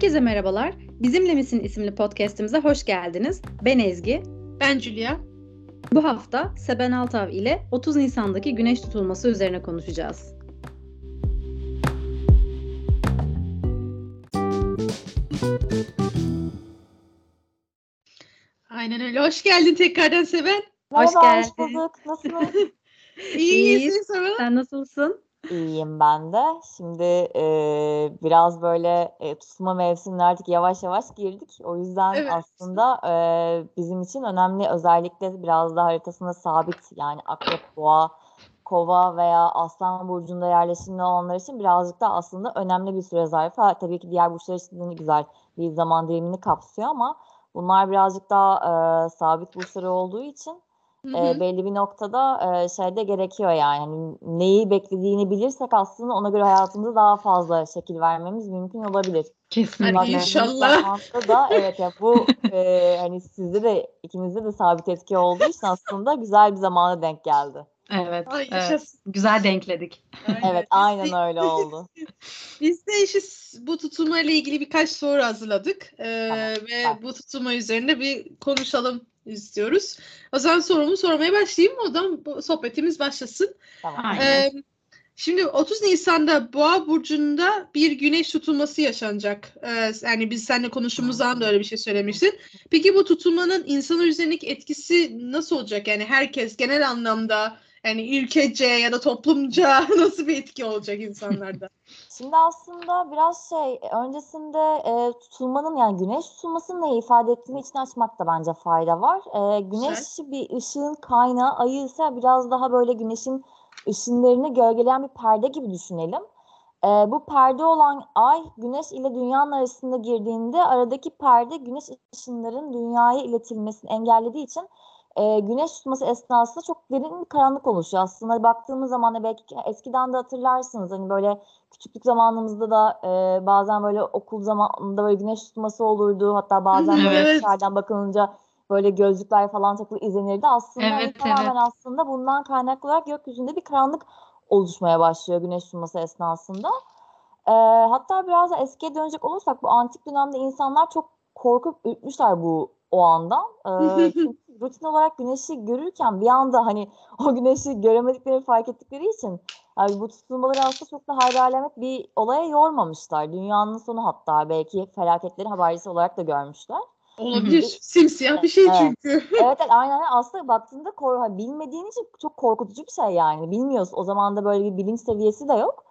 Herkese merhabalar. Bizimle Misin isimli podcast'imize hoş geldiniz. Ben Ezgi. Ben Julia. Bu hafta Seben Altav ile 30 Nisan'daki güneş tutulması üzerine konuşacağız. Aynen öyle. Hoş geldin tekrardan Seben. Hoş geldin. hoş bulduk. Nasılsınız? İyi İyiyiz. Sen nasılsın? İyiyim ben de. Şimdi e, biraz böyle e, tutulma mevsimine artık yavaş yavaş girdik. O yüzden Evet. aslında e, bizim için önemli özellikle biraz da haritasında sabit yani akrep, boğa, kova veya aslan burcunda yerleşimli olanlar için birazcık da aslında önemli bir süre zarfı. Ha, tabii ki diğer burçlar için de güzel bir zaman dilimini kapsıyor ama bunlar birazcık daha e, sabit burçları olduğu için e, belli bir noktada e, şeyde gerekiyor yani. Hani neyi beklediğini bilirsek aslında ona göre hayatımıza daha fazla şekil vermemiz mümkün olabilir. Kesinlikle. Bak, inşallah. da evet ya bu e, hani sizde de ikinizde de sabit etki olduğu için aslında güzel bir zamana denk geldi. Evet, Ay, evet. Güzel denkledik. Evet aynen öyle oldu. Biz de işte bu tutulma ile ilgili birkaç soru hazırladık. Ee, Tamam, ve tamam. bu tutulma üzerine bir konuşalım istiyoruz. O zaman sorumu sormaya başlayayım. O zaman sohbetimiz başlasın. Tamam. Aynen. Ee, şimdi 30 Nisan'da Boğa burcunda bir güneş tutulması yaşanacak. Ee, yani biz seninle konuştuğumuzdan da öyle bir şey söylemiştin. Peki bu tutulmanın insanlar üzerindeki etkisi nasıl olacak? Yani herkes genel anlamda yani ülkece ya da toplumca nasıl bir etki olacak insanlarda? Şimdi aslında biraz şey öncesinde e, tutulmanın yani güneş tutulmasının ne ifade ettiğini içine açmakta bence fayda var. E, güneş bir ışığın kaynağı, ayı ise biraz daha böyle güneşin ışınlarını gölgeleyen bir perde gibi düşünelim. E, bu perde olan ay güneş ile dünyanın arasında girdiğinde aradaki perde güneş ışınların dünyaya iletilmesini engellediği için e, güneş tutması esnasında çok derin bir karanlık oluşuyor. Aslında baktığımız zaman da belki eskiden de hatırlarsınız hani böyle küçüklük zamanımızda da e, bazen böyle okul zamanında böyle güneş tutması olurdu. Hatta bazen böyle Evet. dışarıdan bakılınca böyle gözlükler falan takılı izlenirdi. Aslında hani Evet, tamamen evet. aslında bundan kaynaklı olarak gökyüzünde bir karanlık oluşmaya başlıyor güneş tutması esnasında. E, hatta biraz da eskiye dönecek olursak bu antik dönemde insanlar çok korkup ürkmüşler bu o andan. E, rutin olarak güneşi görürken bir anda hani o güneşi göremediklerini fark ettikleri için yani bu tutulmaları aslında çok da hayra alamet bir olaya yormamışlar. Dünyanın sonu hatta belki felaketleri habercisi olarak da görmüşler. Olabilir. Simsiyah bir şey Evet. çünkü. evet evet aynen aslında baktığında kor hani bilmediğin için çok korkutucu bir şey yani. Bilmiyorsun o zaman da böyle bir bilinç seviyesi de yok.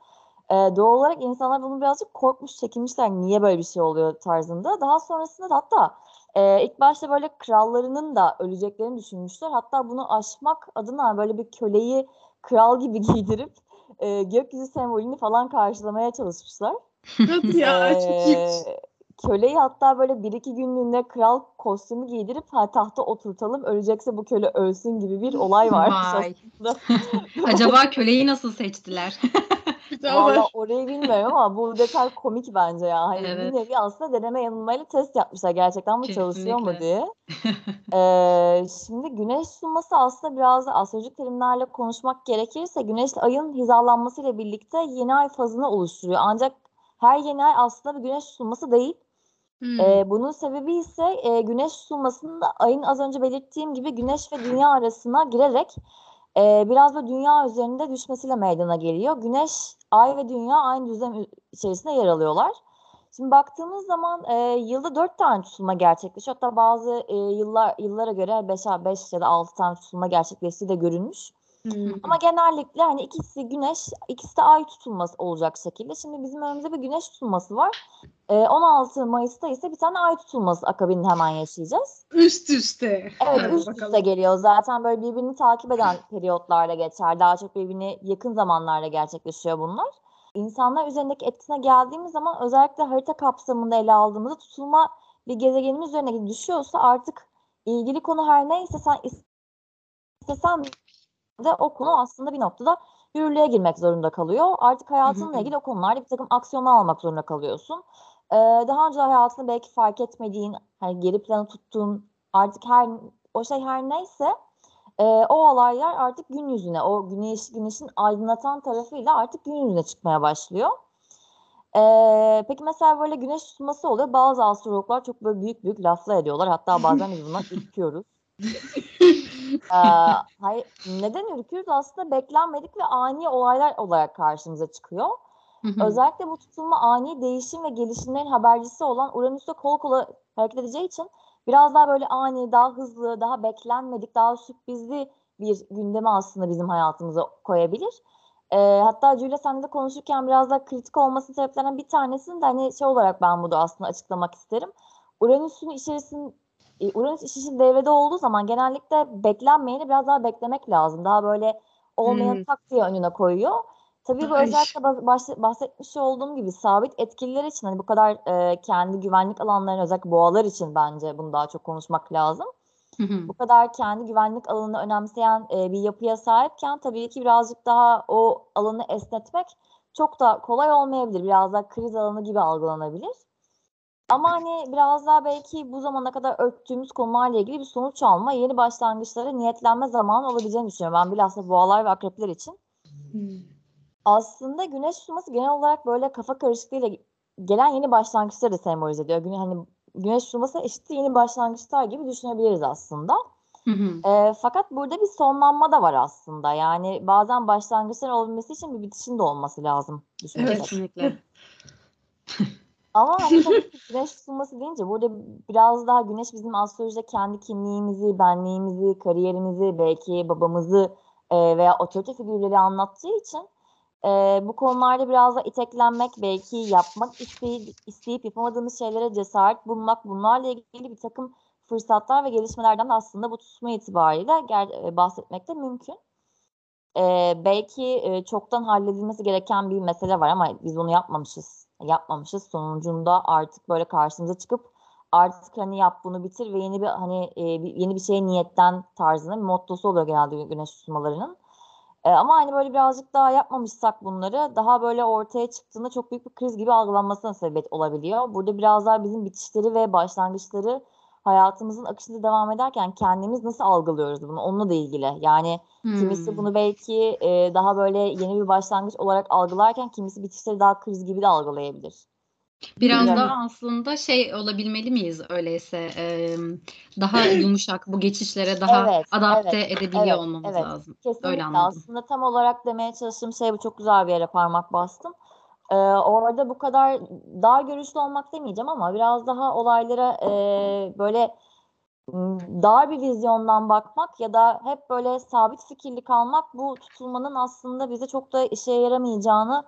Ee, doğal olarak insanlar bunu birazcık korkmuş, çekinmişler. Niye böyle bir şey oluyor tarzında. Daha sonrasında da hatta e, ilk başta böyle krallarının da öleceklerini düşünmüşler. Hatta bunu aşmak adına böyle bir köleyi kral gibi giydirip e, gökyüzü sembolünü falan karşılamaya çalışmışlar. Hadi ya. Ee, köleyi hatta böyle bir iki günlüğüne kral kostümü giydirip ha, tahta oturtalım ölecekse bu köle ölsün gibi bir olay var. Acaba köleyi nasıl seçtiler? Valla orayı bilmiyorum ama bu detay komik bence ya. Hani Evet. bir nevi aslında deneme yanılmayla test yapmışlar gerçekten bu çalışıyor mu diye. Ee, şimdi güneş tutulması aslında biraz da astrolojik terimlerle konuşmak gerekirse güneşle ayın hizalanmasıyla birlikte yeni ay fazını oluşturuyor. Ancak her yeni ay aslında bir güneş tutulması değil. Hmm. Ee, bunun sebebi ise e, güneş tutulmasında ayın az önce belirttiğim gibi güneş ve dünya arasına girerek e, biraz da dünya üzerinde düşmesiyle meydana geliyor. Güneş, ay ve dünya aynı düzlem içerisinde yer alıyorlar. Şimdi baktığımız zaman e, yılda dört tane tutulma gerçekleşiyor. Hatta bazı e, yıllar yıllara göre 5 beş ya da altı tane tutulma gerçekleştiği de görülmüş. Hmm. Ama genellikle hani ikisi güneş, ikisi de ay tutulması olacak şekilde. Şimdi bizim önümüzde bir güneş tutulması var. Ee, 16 Mayıs'ta ise bir tane ay tutulması akabinde hemen yaşayacağız. Üst üste. Evet Hadi üst bakalım. üste geliyor. Zaten böyle birbirini takip eden periyotlarla geçer. Daha çok birbirine yakın zamanlarda gerçekleşiyor bunlar. İnsanlar üzerindeki etkisine geldiğimiz zaman özellikle harita kapsamında ele aldığımızda tutulma bir gezegenimiz üzerine düşüyorsa artık ilgili konu her neyse sen istesen de o konu aslında bir noktada yürürlüğe girmek zorunda kalıyor. Artık hayatınla ilgili o konularda bir takım aksiyonlar almak zorunda kalıyorsun. Ee, daha önce hayatında belki fark etmediğin, hani geri plana tuttuğun artık her o şey her neyse e, o olaylar artık gün yüzüne, o güneş güneşin aydınlatan tarafıyla artık gün yüzüne çıkmaya başlıyor. Ee, peki mesela böyle güneş tutulması oluyor. Bazı astrologlar çok böyle büyük büyük laflar ediyorlar. Hatta bazen biz bundan ürküyoruz. Ee, hayır, neden ürküyoruz? Aslında beklenmedik ve ani olaylar olarak karşımıza çıkıyor. Hı hı. Özellikle bu tutulma ani değişim ve gelişimlerin habercisi olan Uranüs'te kol kola hareket edeceği için biraz daha böyle ani, daha hızlı, daha beklenmedik, daha sürprizli bir gündeme aslında bizim hayatımıza koyabilir. Ee, hatta Julia seninle de konuşurken biraz daha kritik olmasının sebeplerinden bir tanesini de hani şey olarak ben bunu aslında açıklamak isterim. Uranüs'ün içerisinde Uranüs işi devrede olduğu zaman genellikle beklenmeyeni biraz daha beklemek lazım. Daha böyle olmayan Hmm. tak diye önüne koyuyor. Tabii bu Ay. özellikle bahsetmiş olduğum gibi sabit etkililer için hani bu kadar e, kendi güvenlik alanlarını özellikle boğalar için bence bunu daha çok konuşmak lazım. Hı hı. Bu kadar kendi güvenlik alanını önemseyen e, bir yapıya sahipken tabii ki birazcık daha o alanı esnetmek çok da kolay olmayabilir. Biraz daha kriz alanı gibi algılanabilir. Ama hani biraz daha belki bu zamana kadar örttüğümüz konularla ilgili bir sonuç alma, yeni başlangıçlara niyetlenme zamanı olabileceğini düşünüyorum. Ben bilhassa boğalar ve akrepler için. Aslında güneş tutulması genel olarak böyle kafa karışıklığıyla gelen yeni başlangıçları da sembolize ediyor. Güne, hani güneş tutulması eşittir yeni başlangıçlar gibi düşünebiliriz aslında. Hı hı. E, fakat burada bir sonlanma da var aslında. Yani bazen başlangıçların olabilmesi için bir bitişin de olması lazım. Evet. Kesinlikle. Ama hani güneş tutulması deyince burada biraz daha güneş bizim astrolojide kendi kimliğimizi, benliğimizi, kariyerimizi, belki babamızı e, veya otorite figürleri anlattığı için e, bu konularda biraz da iteklenmek, belki yapmak isteyip, isteyip yapamadığımız şeylere cesaret bulmak, bunlarla ilgili bir takım fırsatlar ve gelişmelerden de aslında bu tutma itibariyle ger- e, bahsetmek de mümkün. E, belki e, çoktan halledilmesi gereken bir mesele var ama biz onu yapmamışız. Yapmamışız. Sonucunda artık böyle karşımıza çıkıp artık hani yap bunu bitir ve yeni bir hani e, yeni bir şeye niyetten tarzında bir mottosu oluyor genelde güneş tutulmalarının. E, ama hani böyle birazcık daha yapmamışsak bunları daha böyle ortaya çıktığında çok büyük bir kriz gibi algılanmasına sebep olabiliyor. Burada biraz daha bizim bitişleri ve başlangıçları hayatımızın akışında devam ederken kendimiz nasıl algılıyoruz bunu onunla da ilgili. Yani kimisi Hmm. bunu belki e, daha böyle yeni bir başlangıç olarak algılarken kimisi bitişleri daha kriz gibi de algılayabilir. Biraz Bilmiyorum. daha aslında şey olabilmeli miyiz öyleyse e, daha yumuşak bu geçişlere daha Evet, adapte evet, edebiliyor evet, olmamız evet. lazım. Kesinlikle anladım. aslında tam olarak demeye çalıştığım şey bu çok güzel bir yere parmak bastım. Ee, orada bu kadar dar görüşlü olmak demeyeceğim ama biraz daha olaylara e, böyle dar bir vizyondan bakmak ya da hep böyle sabit fikirli kalmak bu tutulmanın aslında bize çok da işe yaramayacağını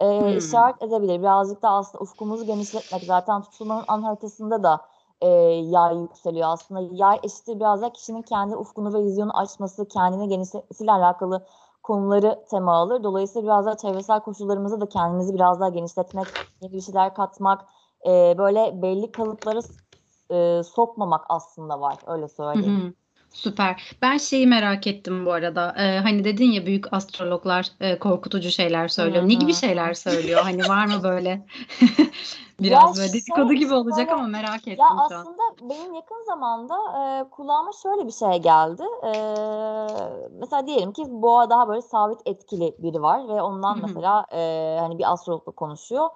e, Hmm. işaret edebilir. Birazcık da aslında ufkumuzu genişletmek zaten tutulmanın an haritasında da e, yay yükseliyor aslında. Yay eşittir biraz da kişinin kendi ufkunu ve vizyonu açması, kendini genişletmesiyle alakalı konuları tema alır. Dolayısıyla biraz daha çevresel koşullarımızda da kendimizi biraz daha genişletmek, yeni bir şeyler katmak, e, böyle belli kalıplara e, sokmamak aslında var. Öyle Hı söyleyeyim. hı. Süper. Ben şeyi merak ettim bu arada. Ee, hani dedin ya büyük astrologlar e, korkutucu şeyler söylüyor. Hı Ne gibi şeyler söylüyor? Hani var mı böyle? Biraz Ya böyle dedikodu gibi olacak ama merak Ya ettim şu an. aslında benim yakın zamanda e, kulağıma şöyle bir şey geldi. E, mesela diyelim ki boğa daha böyle sabit etkili biri var ve ondan mesela e, hani bir astrologla konuşuyor.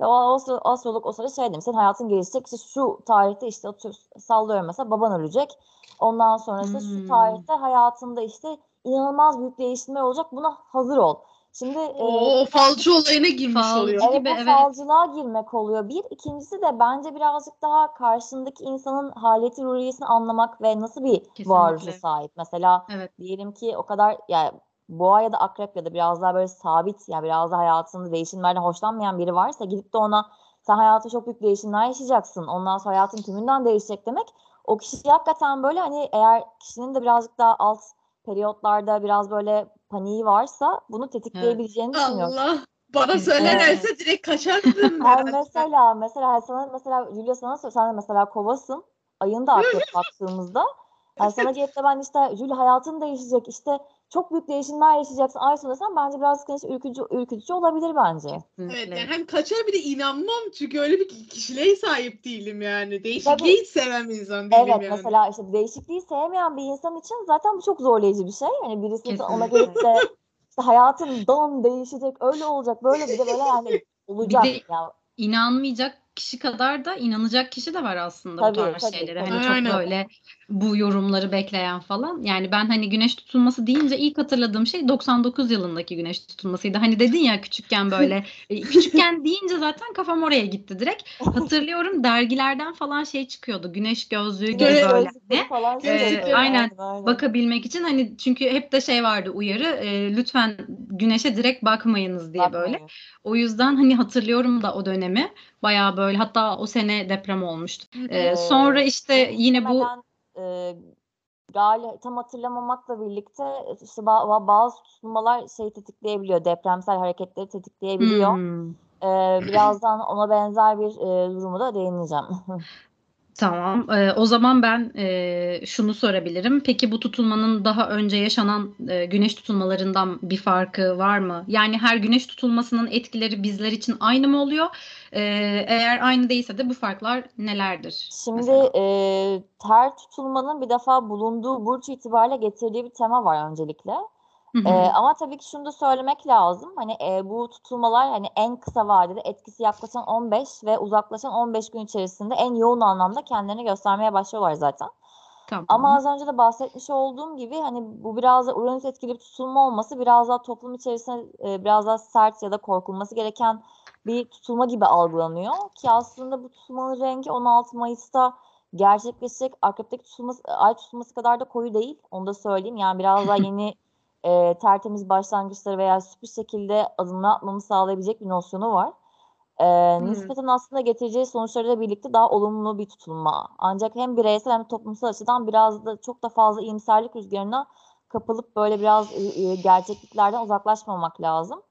Ve o astro- astrolog o sırada şey demiş, senin hayatın gelişecek işte şu tarihte işte atıyorum, sallıyorum mesela baban ölecek. Ondan sonrası Hmm. şu tarihte hayatında işte inanılmaz büyük değişimler olacak buna hazır ol. Şimdi e, O falcı olayına girmiş Falcı oluyor. gibi, Evet bu evet. falcılığa girmek oluyor bir. İkincisi de bence birazcık daha karşındaki insanın haleti ruhiyesini anlamak ve nasıl bir Kesinlikle. sahip. Mesela Evet. diyelim ki o kadar yani boğa ya da akrep ya da biraz daha böyle sabit yani biraz da hayatında değişimlerden hoşlanmayan biri varsa gidip de ona sen hayatında çok büyük değişimler yaşayacaksın. Ondan sonra hayatın tümünden değişecek demek. O kişi hakikaten böyle hani eğer kişinin de birazcık daha alt periyotlarda biraz böyle paniği varsa bunu tetikleyebileceğini düşünüyorum. Allah. Bana söylerlerse direkt kaçardım Yani mesela mesela sana mesela Julia sana sen mesela kovasın. Ayın da akrep baktığımızda. Yani sana gelip de ben işte Julia hayatın değişecek işte çok büyük değişimler yaşayacaksın ay sonu desem bence biraz işte ürkütücü, ürkütücü olabilir bence. Evet yani hem kaçar bir de inanmam çünkü öyle bir kişiliğe sahip değilim yani. Değişikliği hiç seven bir insan değilim Evet yani. mesela işte değişikliği sevmeyen bir insan için zaten bu çok zorlayıcı bir şey. Yani birisi ona gelip de işte hayatın don değişecek öyle olacak böyle bir de böyle yani olacak. de- yani İnanmayacak kişi kadar da inanacak kişi de var aslında Tabii, bu tarz tabii, şeylere. tabii. Hani çok Aynen. böyle bu yorumları bekleyen falan. Yani ben hani güneş tutulması deyince ilk hatırladığım şey 99 yılındaki güneş tutulmasıydı. Hani dedin ya küçükken böyle e, küçükken deyince zaten kafam oraya gitti direkt. Hatırlıyorum dergilerden falan şey çıkıyordu. Güneş gözlüğü gibi böyle. Ee, aynen. aynen. bakabilmek için hani çünkü hep de şey vardı uyarı e, lütfen güneşe direkt bakmayınız diye böyle. O yüzden hani hatırlıyorum da o dönemi bayağı böyle hatta o sene deprem olmuştu. Ee, sonra işte yine bu e, gali tam hatırlamamakla birlikte işte ba- bazı tutulmalar şey tetikleyebiliyor. Depremsel hareketleri tetikleyebiliyor. Hmm, Ee, birazdan ona benzer bir e, durumu da değineceğim. tamam. Ee, o zaman ben e, şunu sorabilirim. Peki bu tutulmanın daha önce yaşanan e, güneş tutulmalarından bir farkı var mı? Yani her güneş tutulmasının etkileri bizler için aynı mı oluyor? Ee, eğer aynı değilse de bu farklar nelerdir? Şimdi mesela? e, ter tutulmanın bir defa bulunduğu burç itibariyle getirdiği bir tema var öncelikle. Hı hı. Ee, ama tabii ki şunu da söylemek lazım. Hani e, bu tutulmalar hani en kısa vadede etkisi yaklaşan 15 ve uzaklaşan 15 gün içerisinde en yoğun anlamda kendilerini göstermeye başlıyorlar zaten. Tamam. Ama az önce de bahsetmiş olduğum gibi hani bu biraz da Uranüs etkili bir tutulma olması biraz daha toplum içerisinde e, biraz daha sert ya da korkulması gereken bir tutulma gibi algılanıyor. Ki aslında bu tutulmanın rengi 16 Mayıs'ta gerçekleşecek akrepteki tutulması, ay tutulması kadar da koyu değil. Onu da söyleyeyim. Yani biraz daha yeni e, tertemiz başlangıçları veya sürpriz şekilde adımlar atmamı sağlayabilecek bir nosyonu var. E, Hmm. nispeten aslında getireceği sonuçlarıyla birlikte daha olumlu bir tutulma. Ancak hem bireysel hem de toplumsal açıdan biraz da çok da fazla iyimserlik rüzgarına kapılıp böyle biraz e, e, gerçekliklerden uzaklaşmamak lazım.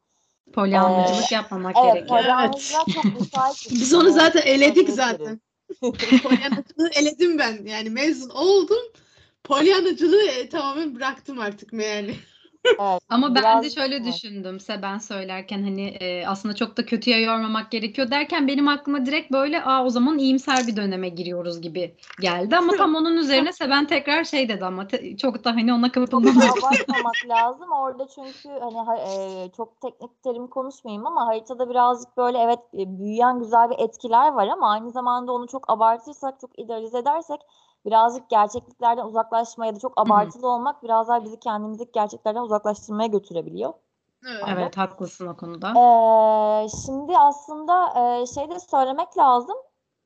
Polyanlacılık yapmamak Evet, gerekiyor. polyanlacılığa çok müsait bir Biz onu zaten eledik zaten. Polyanacılığı eledim ben. Yani mezun oldum. Polyanacılığı e, tamamen bıraktım artık yani. Evet, Ama ben de şöyle evet. düşündüm. ben söylerken hani e, aslında çok da kötüye yormamak gerekiyor derken benim aklıma direkt böyle aa o zaman iyimser bir döneme giriyoruz gibi geldi. Ama tam onun üzerine ben tekrar şey dedi ama te- çok da hani ona kapılmamak. lazım. Orada çünkü hani ha- e, çok teknik terim konuşmayayım ama haritada birazcık böyle evet e, büyüyen güzel bir etkiler var ama aynı zamanda onu çok abartırsak, çok idealize edersek birazcık gerçekliklerden uzaklaşmaya ya da çok abartılı olmak biraz daha bizi kendimizi gerçeklerden uzaklaştırmaya götürebiliyor. Evet. Evet haklısın o konuda. Ee, şimdi aslında e, şey de söylemek lazım.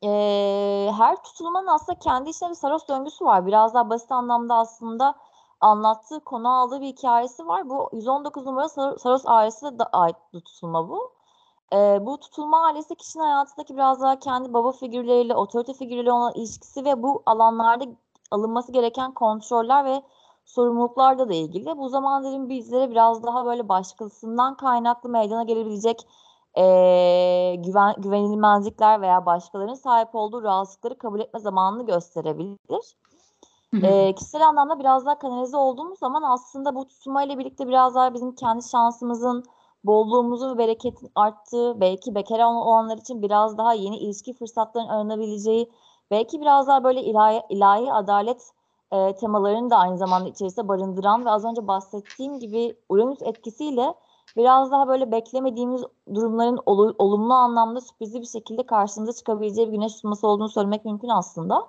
Ee, her tutulmanın aslında kendi içinde bir Saros döngüsü var. Biraz daha basit anlamda aslında anlattığı, konu aldığı bir hikayesi var. Bu 119 numara Sar- Saros ailesine de ait bir tutulma bu. Ee, bu tutulma ailesi kişinin hayatındaki biraz daha kendi baba figürleriyle, otorite figürleriyle olan ilişkisi ve bu alanlarda alınması gereken kontroller ve sorumluluklarla da ilgili. Bu zaman dilim bizlere biraz daha böyle başkasından kaynaklı meydana gelebilecek eee, güven, güvenilmezlikler veya başkalarının sahip olduğu rahatsızlıkları kabul etme zamanını gösterebilir. Hı hı. Eee, kişisel anlamda biraz daha kanalize olduğumuz zaman aslında bu tutulmayla birlikte biraz daha bizim kendi şansımızın, bolluğumuzun ve bereketin arttığı, belki bekar olan- olanlar için biraz daha yeni ilişki fırsatlarının aranabileceği, belki biraz daha böyle ilahi, ilahi adalet e, temalarını da aynı zamanda içerisinde barındıran ve az önce bahsettiğim gibi Uranüs etkisiyle biraz daha böyle beklemediğimiz durumların olu- olumlu anlamda sürprizli bir şekilde karşımıza çıkabileceği bir güneş tutulması olduğunu söylemek mümkün aslında.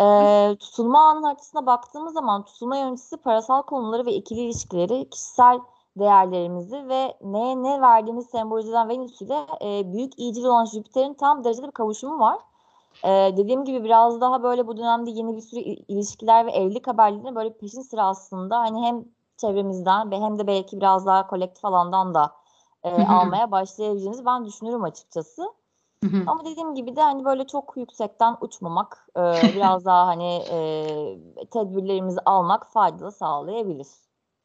Ee, tutulma anın haritasına baktığımız zaman tutulma yöneticisi parasal konuları ve ikili ilişkileri, kişisel değerlerimizi ve neye ne verdiğimiz sembolize eden Venüs ile e, büyük iyicil olan Jüpiter'in tam derecede bir kavuşumu var. Ee, dediğim gibi biraz daha böyle bu dönemde yeni bir sürü il- ilişkiler ve evlilik haberlerini böyle peşin sıra aslında hani hem çevremizden ve hem de belki biraz daha kolektif alandan da e, almaya başlayabileceğimizi ben düşünürüm açıkçası. Ama dediğim gibi de hani böyle çok yüksekten uçmamak, e, biraz daha hani e, tedbirlerimizi almak faydalı sağlayabilir.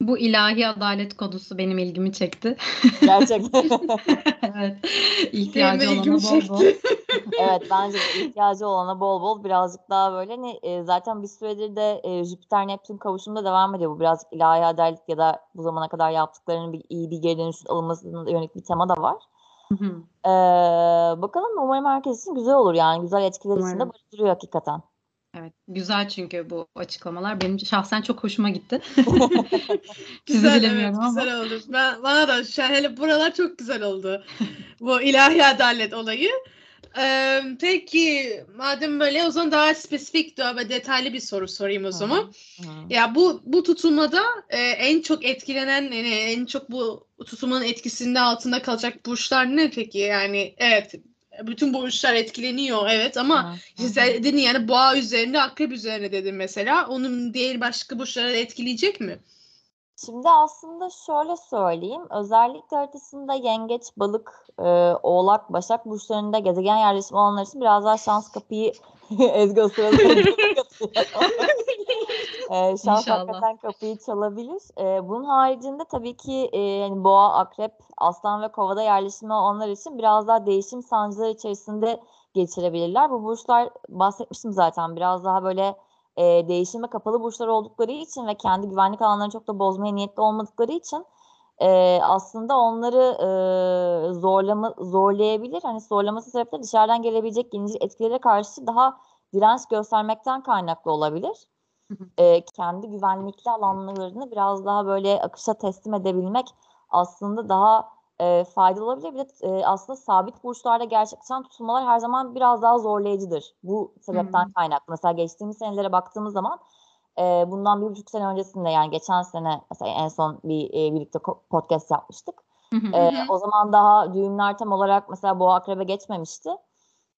Bu ilahi adalet konusu benim ilgimi çekti. Gerçekten. evet. İhtiyacı olana bol bol. çekti. Evet bence de ihtiyacı olana bol bol birazcık daha böyle hani e, zaten bir süredir de e, Jüpiter Neptün kavuşumunda devam ediyor. Bu birazcık ilahi adalet ya da bu zamana kadar yaptıklarının bir iyi bir geri dönüş alınmasına yönelik bir tema da var. Hı hı. Ee, bakalım umarım herkes için güzel olur yani güzel etkiler içinde barındırıyor hakikaten. Evet, güzel çünkü bu açıklamalar. Benim şahsen çok hoşuma gitti. Sizi Güzel, bilemiyorum evet, ama. güzel oldu. Ben, bana da şu an hele buralar çok güzel oldu. Bu ilahi adalet olayı. Ee, peki madem böyle o zaman daha spesifik daha ve detaylı bir soru sorayım o zaman. Ya bu bu tutulmada e, en çok etkilenen yani en çok bu tutulmanın etkisinde altında kalacak burçlar ne peki? Yani evet bütün burçlar etkileniyor evet ama işte dedin yani boğa üzerinde akrep üzerine dedin mesela. Onun diğer başka burçları etkileyecek mi? Şimdi aslında şöyle söyleyeyim. Özellikle haritasında yengeç, balık, e, oğlak, başak burçlarında gezegen yerleşimi olanlar için biraz daha şans kapıyı Ezgi o sırada şans İnşallah. hakikaten kapıyı çalabilir. E, bunun haricinde tabii ki e, yani boğa, akrep, aslan ve kovada yerleşimi olanlar için biraz daha değişim sancıları içerisinde geçirebilirler. Bu burçlar bahsetmiştim zaten biraz daha böyle e, değişime kapalı burçlar oldukları için ve kendi güvenlik alanlarını çok da bozmaya niyetli olmadıkları için e, aslında onları e, zorlama zorlayabilir. Hani zorlaması sebeple dışarıdan gelebilecek yenici etkilere karşı daha direnç göstermekten kaynaklı olabilir. E, kendi güvenlikli alanlarını biraz daha böyle akışa teslim edebilmek aslında daha e, faydalı olabilir. Bir de e, aslında sabit burçlarda gerçekleşen tutulmalar her zaman biraz daha zorlayıcıdır. Bu sebepten Hmm. kaynaklı. Mesela geçtiğimiz senelere baktığımız zaman e, bundan bir buçuk sene öncesinde yani geçen sene mesela en son bir e, birlikte podcast yapmıştık. E, o zaman daha düğümler tam olarak mesela boğa akrebe geçmemişti.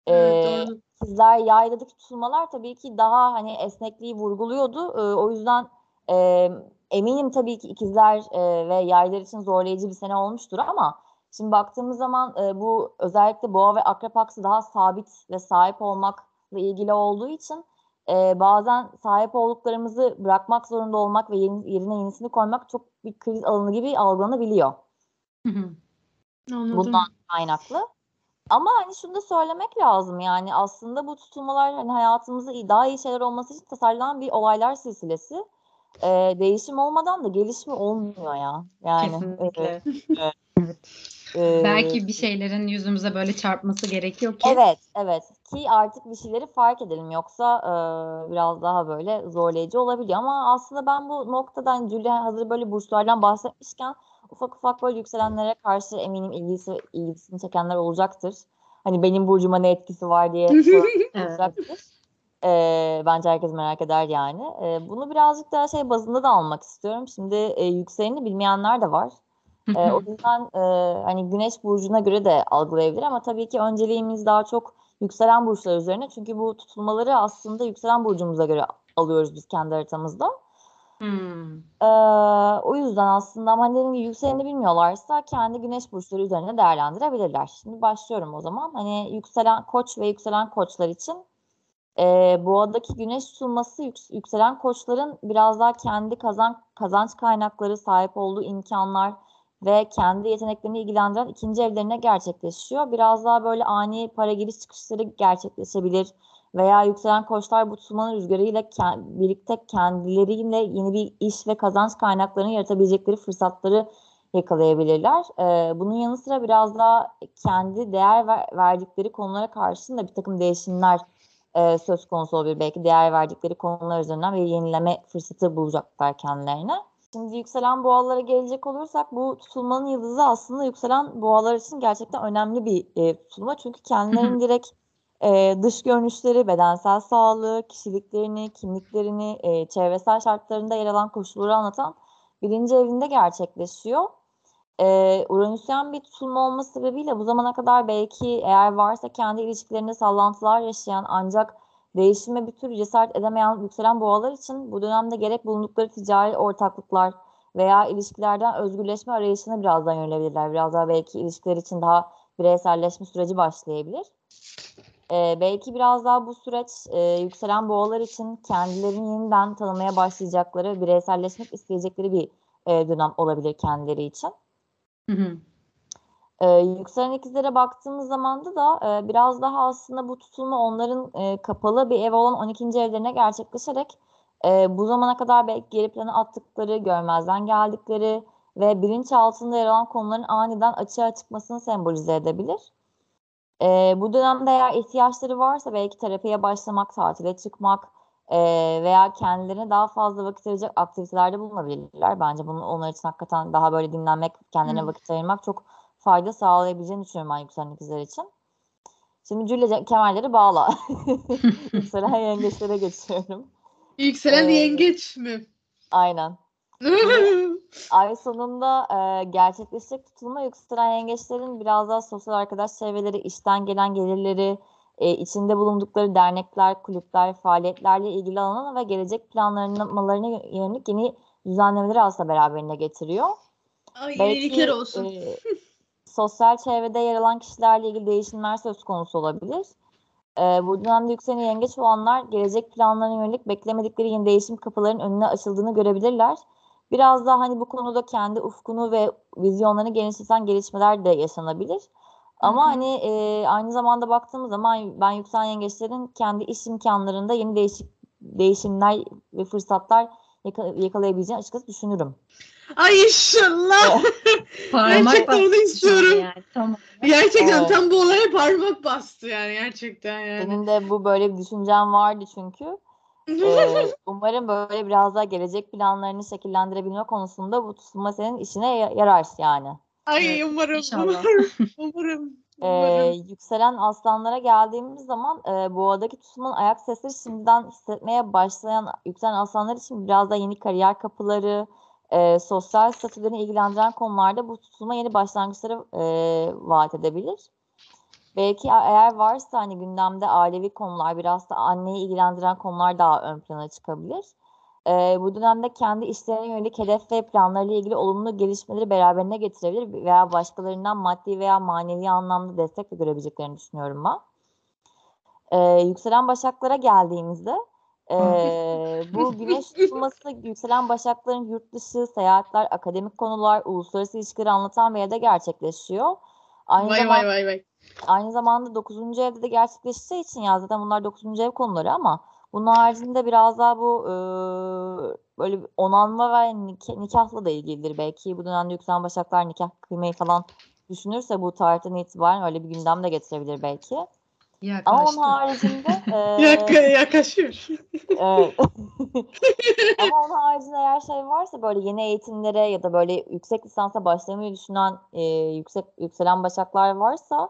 Evet, ikizler yaydaki tutulmalar tabii ki daha hani esnekliği vurguluyordu. O yüzden e, eminim tabii ki ikizler e, ve yaylar için zorlayıcı bir sene olmuştur ama şimdi baktığımız zaman e, bu özellikle boğa ve akrep aksı daha sabit ve sahip olmakla ilgili olduğu için e, bazen sahip olduklarımızı bırakmak zorunda olmak ve yeni, yerine yenisini koymak çok bir kriz alanı gibi algılanabiliyor Hı hı. Anladım. bundan kaynaklı. Ama hani şunu da söylemek lazım yani aslında bu tutulmalar hani hayatımızda daha iyi şeyler olması için tasarlanan bir olaylar silsilesi. Ee, değişim olmadan da gelişme olmuyor ya. Yani Kesinlikle. e, Belki bir şeylerin yüzümüze böyle çarpması gerekiyor ki. Evet, evet. Ki artık bir şeyleri fark edelim. Yoksa e, biraz daha böyle zorlayıcı olabiliyor. Ama aslında ben bu noktadan Julia hazır böyle burçlardan bahsetmişken ufak ufak böyle yükselenlere karşı eminim ilgisi, ilgisini çekenler olacaktır. Hani benim burcuma ne etkisi var diye olacaktır. E, bence herkes merak eder yani. E, bunu birazcık daha şey bazında da almak istiyorum. Şimdi e, yükseleni bilmeyenler de var. E, o yüzden e, hani güneş burcuna göre de algılayabilir ama tabii ki önceliğimiz daha çok yükselen burçlar üzerine. Çünkü bu tutulmaları aslında yükselen burcumuza göre alıyoruz biz kendi haritamızda. Hmm. E, o yüzden aslında ama hani dediğim gibi yükseleni bilmiyorlarsa kendi güneş burçları üzerine değerlendirebilirler. Şimdi başlıyorum o zaman. Hani yükselen koç ve yükselen koçlar için e, boğadaki güneş tutulması yüks- yükselen koçların biraz daha kendi kazan kazanç kaynakları sahip olduğu imkanlar ve kendi yeteneklerini ilgilendiren ikinci evlerine gerçekleşiyor. Biraz daha böyle ani para giriş çıkışları gerçekleşebilir veya yükselen koçlar bu tutulmanın rüzgarıyla ke- birlikte kendileriyle yeni bir iş ve kazanç kaynaklarını yaratabilecekleri fırsatları yakalayabilirler. Ee, bunun yanı sıra biraz daha kendi değer ver- verdikleri konulara karşın da bir takım değişimler e, söz konusu olabilir. Belki değer verdikleri konular üzerinden bir yenileme fırsatı bulacaklar kendilerine. Şimdi yükselen boğalara gelecek olursak bu tutulmanın yıldızı aslında yükselen boğalar için gerçekten önemli bir e, tutulma. Çünkü kendilerinin direkt e, dış görünüşleri, bedensel sağlığı, kişiliklerini, kimliklerini, e, çevresel şartlarında yer alan koşulları anlatan birinci evinde gerçekleşiyor. E, Uranüsyen bir tutulma olması sebebiyle bu zamana kadar belki eğer varsa kendi ilişkilerinde sallantılar yaşayan ancak değişime bir türlü cesaret edemeyen yükselen boğalar için bu dönemde gerek bulundukları ticari ortaklıklar veya ilişkilerden özgürleşme arayışına birazdan yönelebilirler. Biraz daha belki ilişkiler için daha bireyselleşme süreci başlayabilir. Ee, belki biraz daha bu süreç e, yükselen boğalar için kendilerini yeniden tanımaya başlayacakları, bireyselleşmek isteyecekleri bir e, dönem olabilir kendileri için. Hı hı. Ee, yükselen ikizlere baktığımız zaman da e, biraz daha aslında bu tutulma onların e, kapalı bir ev olan 12. evlerine gerçekleşerek e, bu zamana kadar belki geri plana attıkları, görmezden geldikleri ve bilinçaltında yer alan konuların aniden açığa çıkmasını sembolize edebilir. E, bu dönemde eğer ihtiyaçları varsa belki terapiye başlamak, tatile çıkmak e, veya kendilerine daha fazla vakit ayıracak aktivitelerde bulunabilirler. Bence bunun onlar için hakikaten daha böyle dinlenmek, kendilerine Hı. vakit ayırmak çok fayda sağlayabileceğini düşünüyorum ben yükselen ikizler için. Şimdi Cülle kemerleri bağla. Yükselen yengeçlere geçiyorum. Yükselen Ee, yengeç mi? Aynen. Ay sonunda e, gerçekleşecek tutulma yükselen yengeçlerin biraz daha sosyal arkadaş çevreleri, işten gelen gelirleri, e, içinde bulundukları dernekler, kulüpler, faaliyetlerle ilgili alanı ve gelecek planlamalarına yönelik yeni düzenlemeleri aslında beraberinde getiriyor. Ay Belki olsun. e, sosyal çevrede yer alan kişilerle ilgili değişimler söz konusu olabilir. E, bu dönemde yükselen yengeç olanlar gelecek planlarına yönelik beklemedikleri yeni değişim kapılarının önüne açıldığını görebilirler. Biraz daha hani bu konuda kendi ufkunu ve vizyonlarını genişleten gelişmeler de yaşanabilir. Ama Hı hı. hani e, aynı zamanda baktığımız zaman ben yükselen yengeçlerin kendi iş imkanlarında yeni değişik değişimler ve fırsatlar yaka- yakalayabileceğini açıkçası düşünürüm. Ay inşallah. Parmak Gerçekten onu istiyorum. Yani. Tamam. Gerçekten Evet. tam bu olaya parmak bastı yani gerçekten yani. Benim de bu böyle bir düşüncem vardı çünkü. Ee, umarım böyle biraz daha gelecek planlarını şekillendirebilme konusunda bu tutulma senin işine ya- yarar yani. Ay Evet, umarım, inşallah. umarım, umarım, Ee, yükselen aslanlara geldiğimiz zaman e, boğadaki tutulmanın ayak sesleri şimdiden hissetmeye başlayan yükselen aslanlar için biraz da yeni kariyer kapıları, e, sosyal statülerini ilgilendiren konularda bu tutulma yeni başlangıçları e, vaat edebilir. Belki eğer varsa hani gündemde ailevi konular, biraz da anneyi ilgilendiren konular daha ön plana çıkabilir. Ee, bu dönemde kendi işlerine yönelik hedef ve planlarıyla ilgili olumlu gelişmeleri beraberine getirebilir veya başkalarından maddi veya manevi anlamda destek de görebileceklerini düşünüyorum ben. Ee, yükselen başaklara geldiğimizde ee, bu güneş tutulması yükselen başakların yurt dışı seyahatler, akademik konular, uluslararası ilişkileri anlatan bir yerde gerçekleşiyor. Aynı Vay zamanda vay vay vay. Aynı zamanda 9. evde de gerçekleşeceği için ya zaten bunlar 9. ev konuları ama bunun haricinde biraz daha bu e, böyle onanma ve nik- nikahla da ilgilidir. Belki bu dönemde yükselen başaklar nikah kıymayı falan düşünürse bu tarihten itibaren öyle bir gündem de getirebilir belki. Ama onun Yaklaştı. haricinde e, Yak yaklaşıyor. Evet. Ama onun haricinde eğer şey varsa böyle yeni eğitimlere ya da böyle yüksek lisansa başlamayı düşünen e, yüksek yükselen başaklar varsa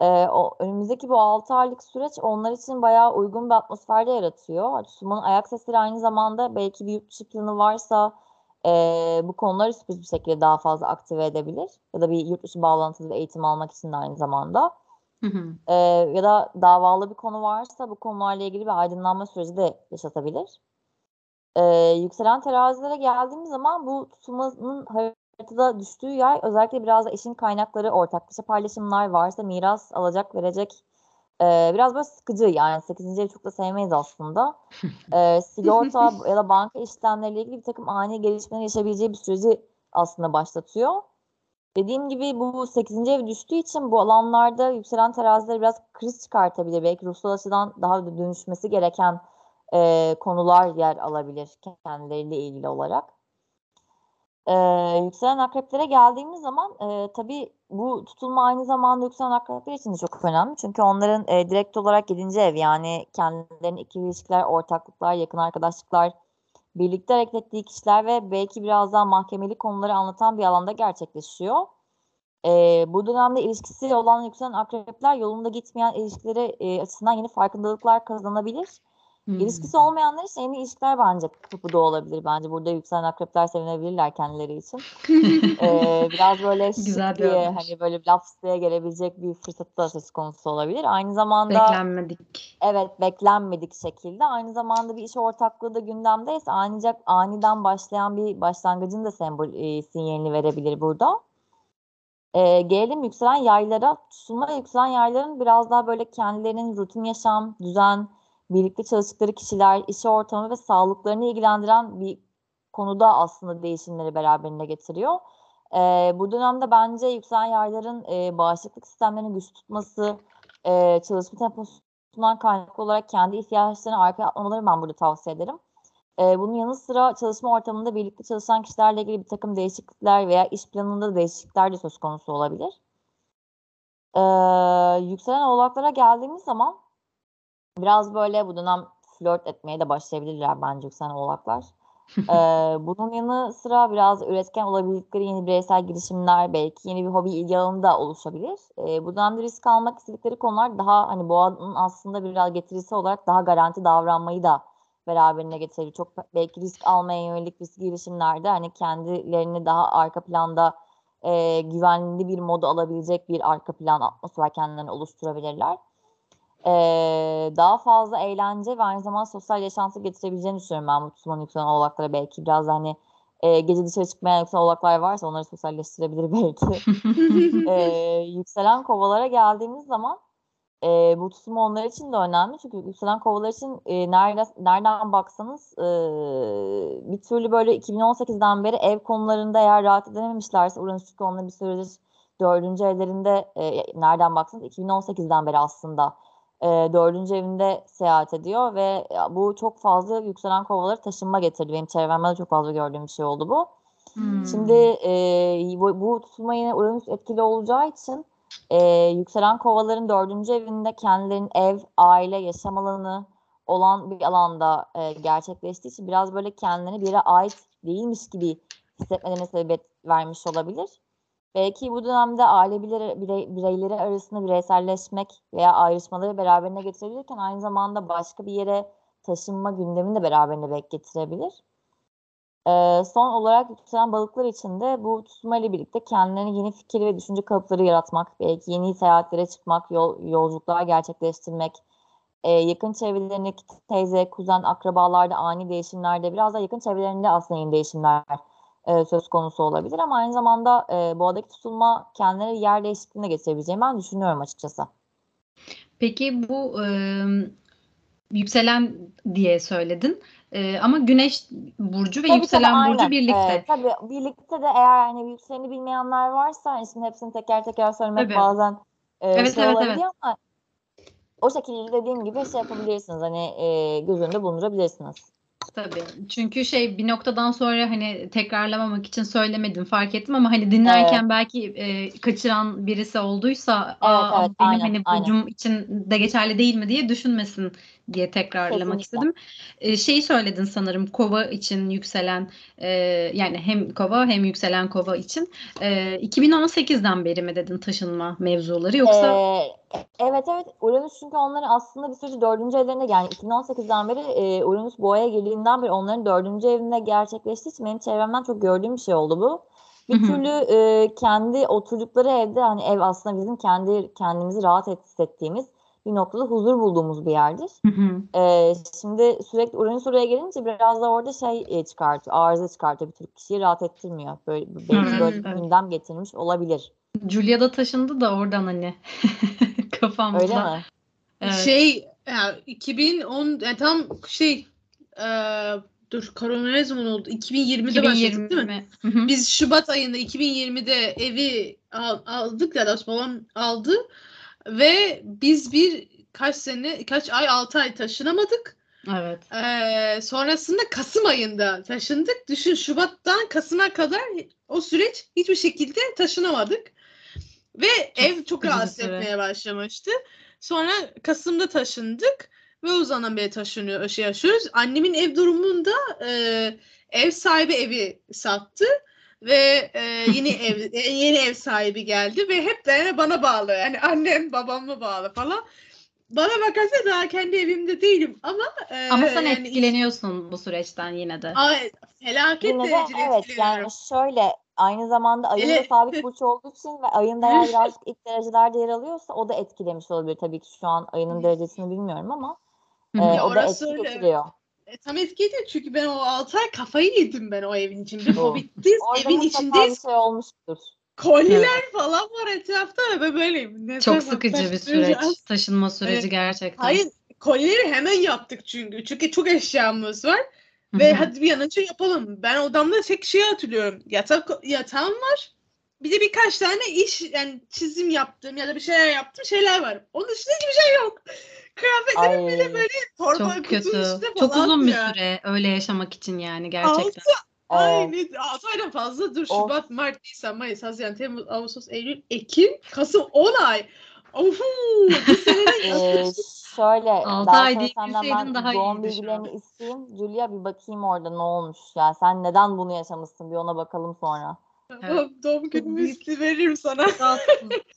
e, o önümüzdeki bu 6 aylık süreç onlar için bayağı uygun bir atmosferde yaratıyor. Tutulmanın ayak sesleri aynı zamanda belki bir yurt dışı planı varsa e, bu konuları sürpriz bir şekilde daha fazla aktive edebilir. Ya da bir yurt dışı bağlantılı eğitim almak için de aynı zamanda. Hı hı. Ee, ya da davalı bir konu varsa bu konularla ilgili bir aydınlanma süreci de yaşatabilir. Ee, yükselen terazilere geldiğimiz zaman bu tutulmanın haritada düştüğü yer özellikle biraz da eşin kaynakları, ortaklaşa paylaşımlar varsa miras alacak verecek ee, biraz böyle sıkıcı yani 8. evi çok da sevmeyiz aslında. Ee, sigorta ya da banka işlemleriyle ilgili bir takım ani gelişmeler yaşayabileceği bir süreci aslında başlatıyor. Dediğim gibi bu 8. ev düştüğü için bu alanlarda yükselen teraziler biraz kriz çıkartabilir. Belki ruhsal açıdan daha da dönüşmesi gereken e, konular yer alabilir kendileriyle ilgili olarak. E, yükselen akreplere geldiğimiz zaman e, tabii bu tutulma aynı zamanda yükselen akrepler için de çok önemli. Çünkü onların e, direkt olarak 7. ev yani kendilerinin ikili ilişkiler, ortaklıklar, yakın arkadaşlıklar, birlikte hareket ettiği kişiler ve belki biraz daha mahkemeli konuları anlatan bir alanda gerçekleşiyor. Ee, bu dönemde ilişkisi olan yükselen akrepler yolunda gitmeyen ilişkileri e, açısından yeni farkındalıklar kazanabilir. Hmm. İlişkisi olmayanlar için yeni ilişkiler bence kapıda olabilir. Bence burada yükselen akrepler sevinebilirler kendileri için. Ee, biraz böyle Güzel bir diye hani böyle laf gelebilecek bir fırsat da söz konusu olabilir. Aynı zamanda Beklenmedik. Evet beklenmedik şekilde. Aynı zamanda bir iş ortaklığı da gündemdeyse ancak aniden başlayan bir başlangıcın da sembol e, sinyalini verebilir burada. E, gelelim yükselen yaylara. Tutulma yükselen yayların biraz daha böyle kendilerinin rutin yaşam, düzen, birlikte çalıştıkları kişiler, iş ortamı ve sağlıklarını ilgilendiren bir konuda aslında değişimleri beraberinde getiriyor. E, bu dönemde bence yükselen yayların e, bağışıklık sistemlerini güçlü tutması, e, çalışma temposu bundan kaynaklı olarak kendi ihtiyaçlarını arkaya atmamaları ben burada tavsiye ederim. Ee, bunun yanı sıra çalışma ortamında birlikte çalışan kişilerle ilgili bir takım değişiklikler veya iş planında da değişiklikler de söz konusu olabilir. Ee, yükselen oğlaklara geldiğimiz zaman biraz böyle bu dönem flört etmeye de başlayabilirler bence yükselen oğlaklar. Ee, bunun yanı sıra biraz üretken olabildikleri yeni bireysel girişimler, belki yeni bir hobi ilgi alanı da oluşabilir. Ee, bu dönemde risk almak istedikleri konular daha hani boğanın aslında biraz getirisi olarak daha garanti davranmayı da beraberine getirebilir. Çok belki risk almaya yönelik risk girişimlerde hani kendilerini daha arka planda e, güvenli bir modu alabilecek bir arka plan atmosfer kendilerini oluşturabilirler. E, daha fazla eğlence ve aynı zamanda sosyal yaşantı getirebileceğini düşünüyorum ben bu tutmanın yükselen oğlaklara belki biraz hani e, gece dışarı çıkmayan yükselen oğlaklar varsa onları sosyalleştirebilir belki. e, yükselen kovalara geldiğimiz zaman e, bu tutum onlar için de önemli çünkü yükselen kovalar için e, nerede, nereden baksanız e, bir türlü böyle 2018'den beri ev konularında eğer rahat edememişlerse Uranüs çünkü onların bir süredir dördüncü evlerinde e, nereden baksanız 2018'den beri aslında e, dördüncü evinde seyahat ediyor ve bu çok fazla yükselen kovaları taşınma getirdi. Benim çevremde de çok fazla gördüğüm bir şey oldu bu. Hmm. Şimdi e, bu, bu tutulma yine Uranüs etkili olacağı için e, yükselen kovaların dördüncü evinde kendilerinin ev, aile, yaşam alanı olan bir alanda e, gerçekleştiği için biraz böyle kendilerini bir yere ait değilmiş gibi hissetmelerine sebebiyet vermiş olabilir. Belki bu dönemde aile birey, birey, bireyleri arasında bireyselleşmek veya ayrışmaları beraberine getirebilirken aynı zamanda başka bir yere taşınma gündemini de beraberine belki getirebilir. Ee, son olarak yükselen balıklar için de bu tutma ile birlikte kendilerine yeni fikir ve düşünce kalıpları yaratmak, belki yeni seyahatlere çıkmak, yol, yolculuklar gerçekleştirmek, e, yakın çevrelerindeki teyze, kuzen, akrabalarda ani değişimlerde biraz da yakın çevrelerinde aslında yeni değişimler e, söz konusu olabilir ama aynı zamanda e, boğadaki tutulma kendileri yer değişikliğine getirebileceğini ben düşünüyorum açıkçası. Peki bu e, yükselen diye söyledin. E, ama Güneş burcu ve tabii, yükselen tabii, burcu aynen. birlikte. Ee, tabii birlikte de eğer hani yükseleni bilmeyenler varsa hani şimdi hepsini teker teker söylemek Tabii. bazen e, Evet, şey evet, olabiliyor evet. ama o şekilde dediğim gibi şey yapabilirsiniz hani e, göz önünde bulundurabilirsiniz. Tabii. Çünkü şey bir noktadan sonra hani tekrarlamamak için söylemedim fark ettim ama hani dinlerken Evet. belki e, kaçıran birisi olduysa Evet, Aa, evet, benim aynen, hani aynen. için de geçerli değil mi diye düşünmesin diye tekrarlamak Kesinlikle. istedim. E, şeyi söyledin sanırım kova için yükselen e, yani hem kova hem yükselen kova için e, 2018'den beri mi dedin taşınma mevzuları yoksa Ee, evet evet Uranüs çünkü onların aslında bir sürü dördüncü evlerinde yani 2018'den beri e, Uranüs boğaya girdiğinden beri onların dördüncü evinde gerçekleştiği için benim çevremden çok gördüğüm bir şey oldu bu. Bir Hı hı. türlü e, kendi oturdukları evde hani ev aslında bizim kendi kendimizi rahat hissettiğimiz bir noktada huzur bulduğumuz bir yerdir. Hı hı. Ee, şimdi sürekli Uranüs oraya gelince biraz da orada şey e, çıkartıyor, arıza çıkartıyor. Bir Türk kişiyi rahat ettirmiyor. Böyle, belki Evet, böyle bir evet. gündem getirmiş olabilir. Julia da taşındı da oradan hani kafamda. Öyle mi? Evet. Şey ya 2010 yani tam şey e, dur korona ne zaman oldu? 2020'de başladık değil mi? Hı hı. Biz Şubat ayında 2020'de evi al- aldık ya da babam aldı ve biz bir kaç sene kaç ay 6 ay taşınamadık. Evet. Ee, sonrasında Kasım ayında taşındık. Düşün Şubat'tan Kasım'a kadar o süreç hiçbir şekilde taşınamadık. Ve ev çok sıkıcı bir rahatsız süre. etmeye başlamıştı. Sonra Kasım'da taşındık ve o zaman beri taşınıyor, şey yaşıyoruz. Annemin ev durumunda e, ev sahibi evi sattı ve e, yeni ev e, yeni ev sahibi geldi ve hep de bana bağlı. Yani annem babamı bağlı falan. Bana bakarsa daha kendi evimde değilim ama e, Ama sen yani etkileniyorsun bu süreçten yine de. Ay, felaket Yine de derecede evet etkileniyorum. yani şöyle aynı zamanda ayın da Evet. sabit burç olduğu için ve ayın da eğer birazcık ilk derecelerde yer alıyorsa o da etkilemiş olabilir. Tabii ki şu an ayının derecesini bilmiyorum ama e. Ya o da orası etki öyle. getiriyor. E, tam etkiydi çünkü ben o 6 ay kafayı yedim ben o evin içinde. Orada evin içindeyiz. şey olmuştur. Koliler falan var etrafta ve ben böyleyim. Ne Çok sıkıcı bir süreç. Taşınma süreci Evet. gerçekten. Hayır, kolileri hemen yaptık çünkü. Çünkü çok eşyamız var. Hı Ve hadi bir an önce yapalım. Ben odamda tek şey hatırlıyorum. Yatak, yatağım var. Bir de birkaç tane iş yani çizim yaptığım ya da bir şeyler yaptığım şeyler var. Onun dışında hiçbir şey yok. Kıyafetlerim Ay, bile böyle torba Çok kötü. içinde Çok uzun bir ya. süre öyle yaşamak için yani gerçekten. Altı evet. ay ne? Aydan fazla dur. Of. Şubat, Mart, Nisan, Mayıs, Haziran, Temmuz, Ağustos, Eylül, Ekim, Kasım 10 ay. Senenin Ee, şöyle Altı daha ay sonra değil, senden daha doğum bilgilerini isteyeyim. Julia bir bakayım orada ne olmuş ya. Sen neden bunu yaşamışsın bir ona bakalım sonra. Evet. doğum günümü büyük- veririm sana.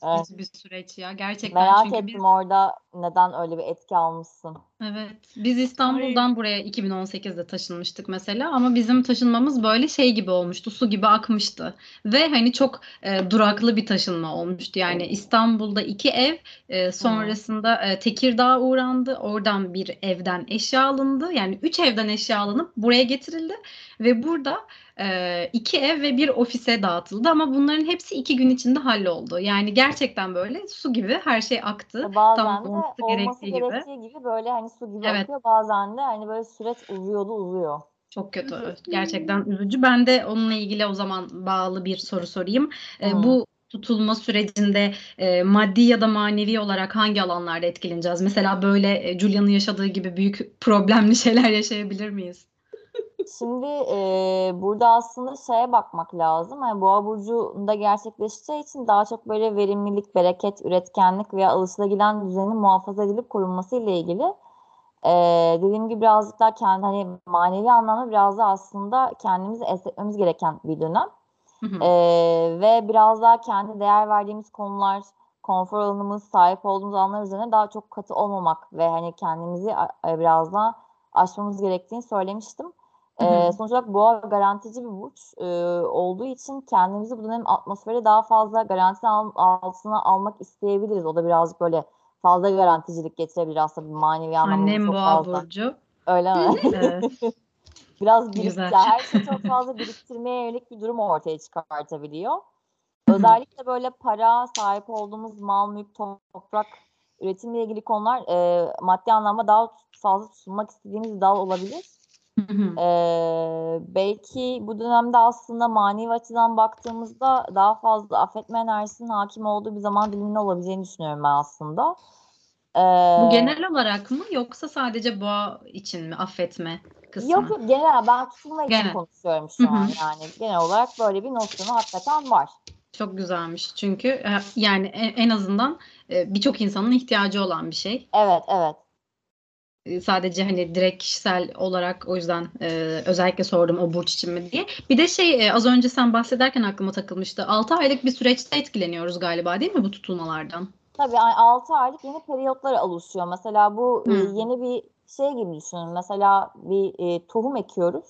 Evet. bir süreç ya gerçekten Merak çünkü ettim biz orada neden öyle bir etki almışsın. Evet. Biz İstanbul'dan buraya 2018'de taşınmıştık mesela ama bizim taşınmamız böyle şey gibi olmuştu. Su gibi akmıştı. Ve hani çok e, duraklı bir taşınma olmuştu. Yani İstanbul'da iki ev, e, sonrasında e, Tekirdağ uğrandı. Oradan bir evden eşya alındı. Yani üç evden eşya alınıp buraya getirildi ve burada e, iki ev ve bir ofise dağıtıldı ama bunların hepsi iki gün içinde halloldu. Yani gerçekten böyle su gibi her şey aktı. Bazen Tam de olması olması gerektiği gibi. gerektiği gibi böyle hani su gibi Evet. akıyor. Bazen de hani böyle süreç uzuyordu uzuyor. Çok kötü. Gerçekten üzücü. Ben de onunla ilgili o zaman bağlı bir soru sorayım. E, Hı. bu tutulma sürecinde e, maddi ya da manevi olarak hangi alanlarda etkileneceğiz? Mesela böyle e, Julia'nın yaşadığı gibi büyük problemli şeyler yaşayabilir miyiz? Şimdi e, burada aslında şeye bakmak lazım. Yani boğa burcunda gerçekleşeceği için daha çok böyle verimlilik, bereket, üretkenlik veya alışılagilen düzenin muhafaza edilip korunması ile ilgili. E, dediğim gibi birazcık daha kendi hani manevi anlamda biraz da aslında kendimizi esnetmemiz gereken bir dönem. Hı hı. Ee, ve biraz daha kendi değer verdiğimiz konular, konfor alanımız, sahip olduğumuz alanlar üzerine daha çok katı olmamak ve hani kendimizi e, biraz daha aşmamız gerektiğini söylemiştim. Hı sonuç olarak boğa garantici bir burç e, olduğu için kendimizi bu dönem atmosferi daha fazla garanti al- altına almak isteyebiliriz. O da birazcık böyle fazla garanticilik getirebilir aslında bir manevi anlamda Annem çok Boğa fazla. Burcu. Öyle mi? Evet. Biraz birik, Güzel. ya her şeyi çok fazla biriktirmeye yönelik bir durum ortaya çıkartabiliyor. Özellikle böyle para, sahip olduğumuz mal, mülk, toprak, üretimle ilgili konular e, maddi anlamda daha fazla tutunmak istediğimiz dal olabilir. Hı hı. E, belki bu dönemde aslında manevi açıdan baktığımızda daha fazla affetme enerjisinin hakim olduğu bir zaman diliminde olabileceğini düşünüyorum ben aslında. E, Bu genel olarak mı yoksa sadece boğa için mi affetme kısmı? Yok yok genel ben tutulma için Genel. konuşuyorum şu Hı hı. an yani genel olarak böyle bir nosyonu hakikaten var. Çok güzelmiş. Çünkü yani en azından birçok insanın ihtiyacı olan bir şey. Evet evet. E, Sadece hani direkt kişisel olarak o yüzden e, özellikle sordum o burç için mi diye. Bir de şey e, az önce sen bahsederken aklıma takılmıştı. 6 aylık bir süreçte etkileniyoruz galiba değil mi bu tutulmalardan? Tabii 6 aylık yeni periyotlar oluşuyor. Mesela bu e, Hmm. yeni bir şey gibi düşünün. Mesela bir e, tohum ekiyoruz.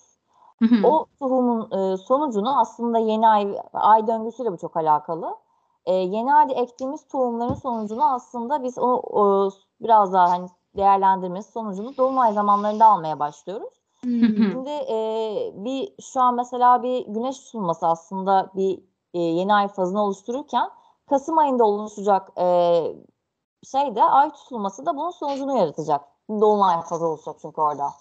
Hı hı. O tohumun e, sonucunu aslında yeni ay ay döngüsüyle bu çok alakalı. E, yeni ayda ektiğimiz tohumların sonucunu aslında biz onu o, biraz daha hani değerlendirmesi sonucunu dolunay zamanlarında almaya başlıyoruz. Şimdi e, bir şu an mesela bir güneş tutulması aslında bir e, yeni ay fazını oluştururken Kasım ayında oluşacak e, şey de ay tutulması da bunun sonucunu yaratacak. Dolunay fazı oluşacak çünkü orada.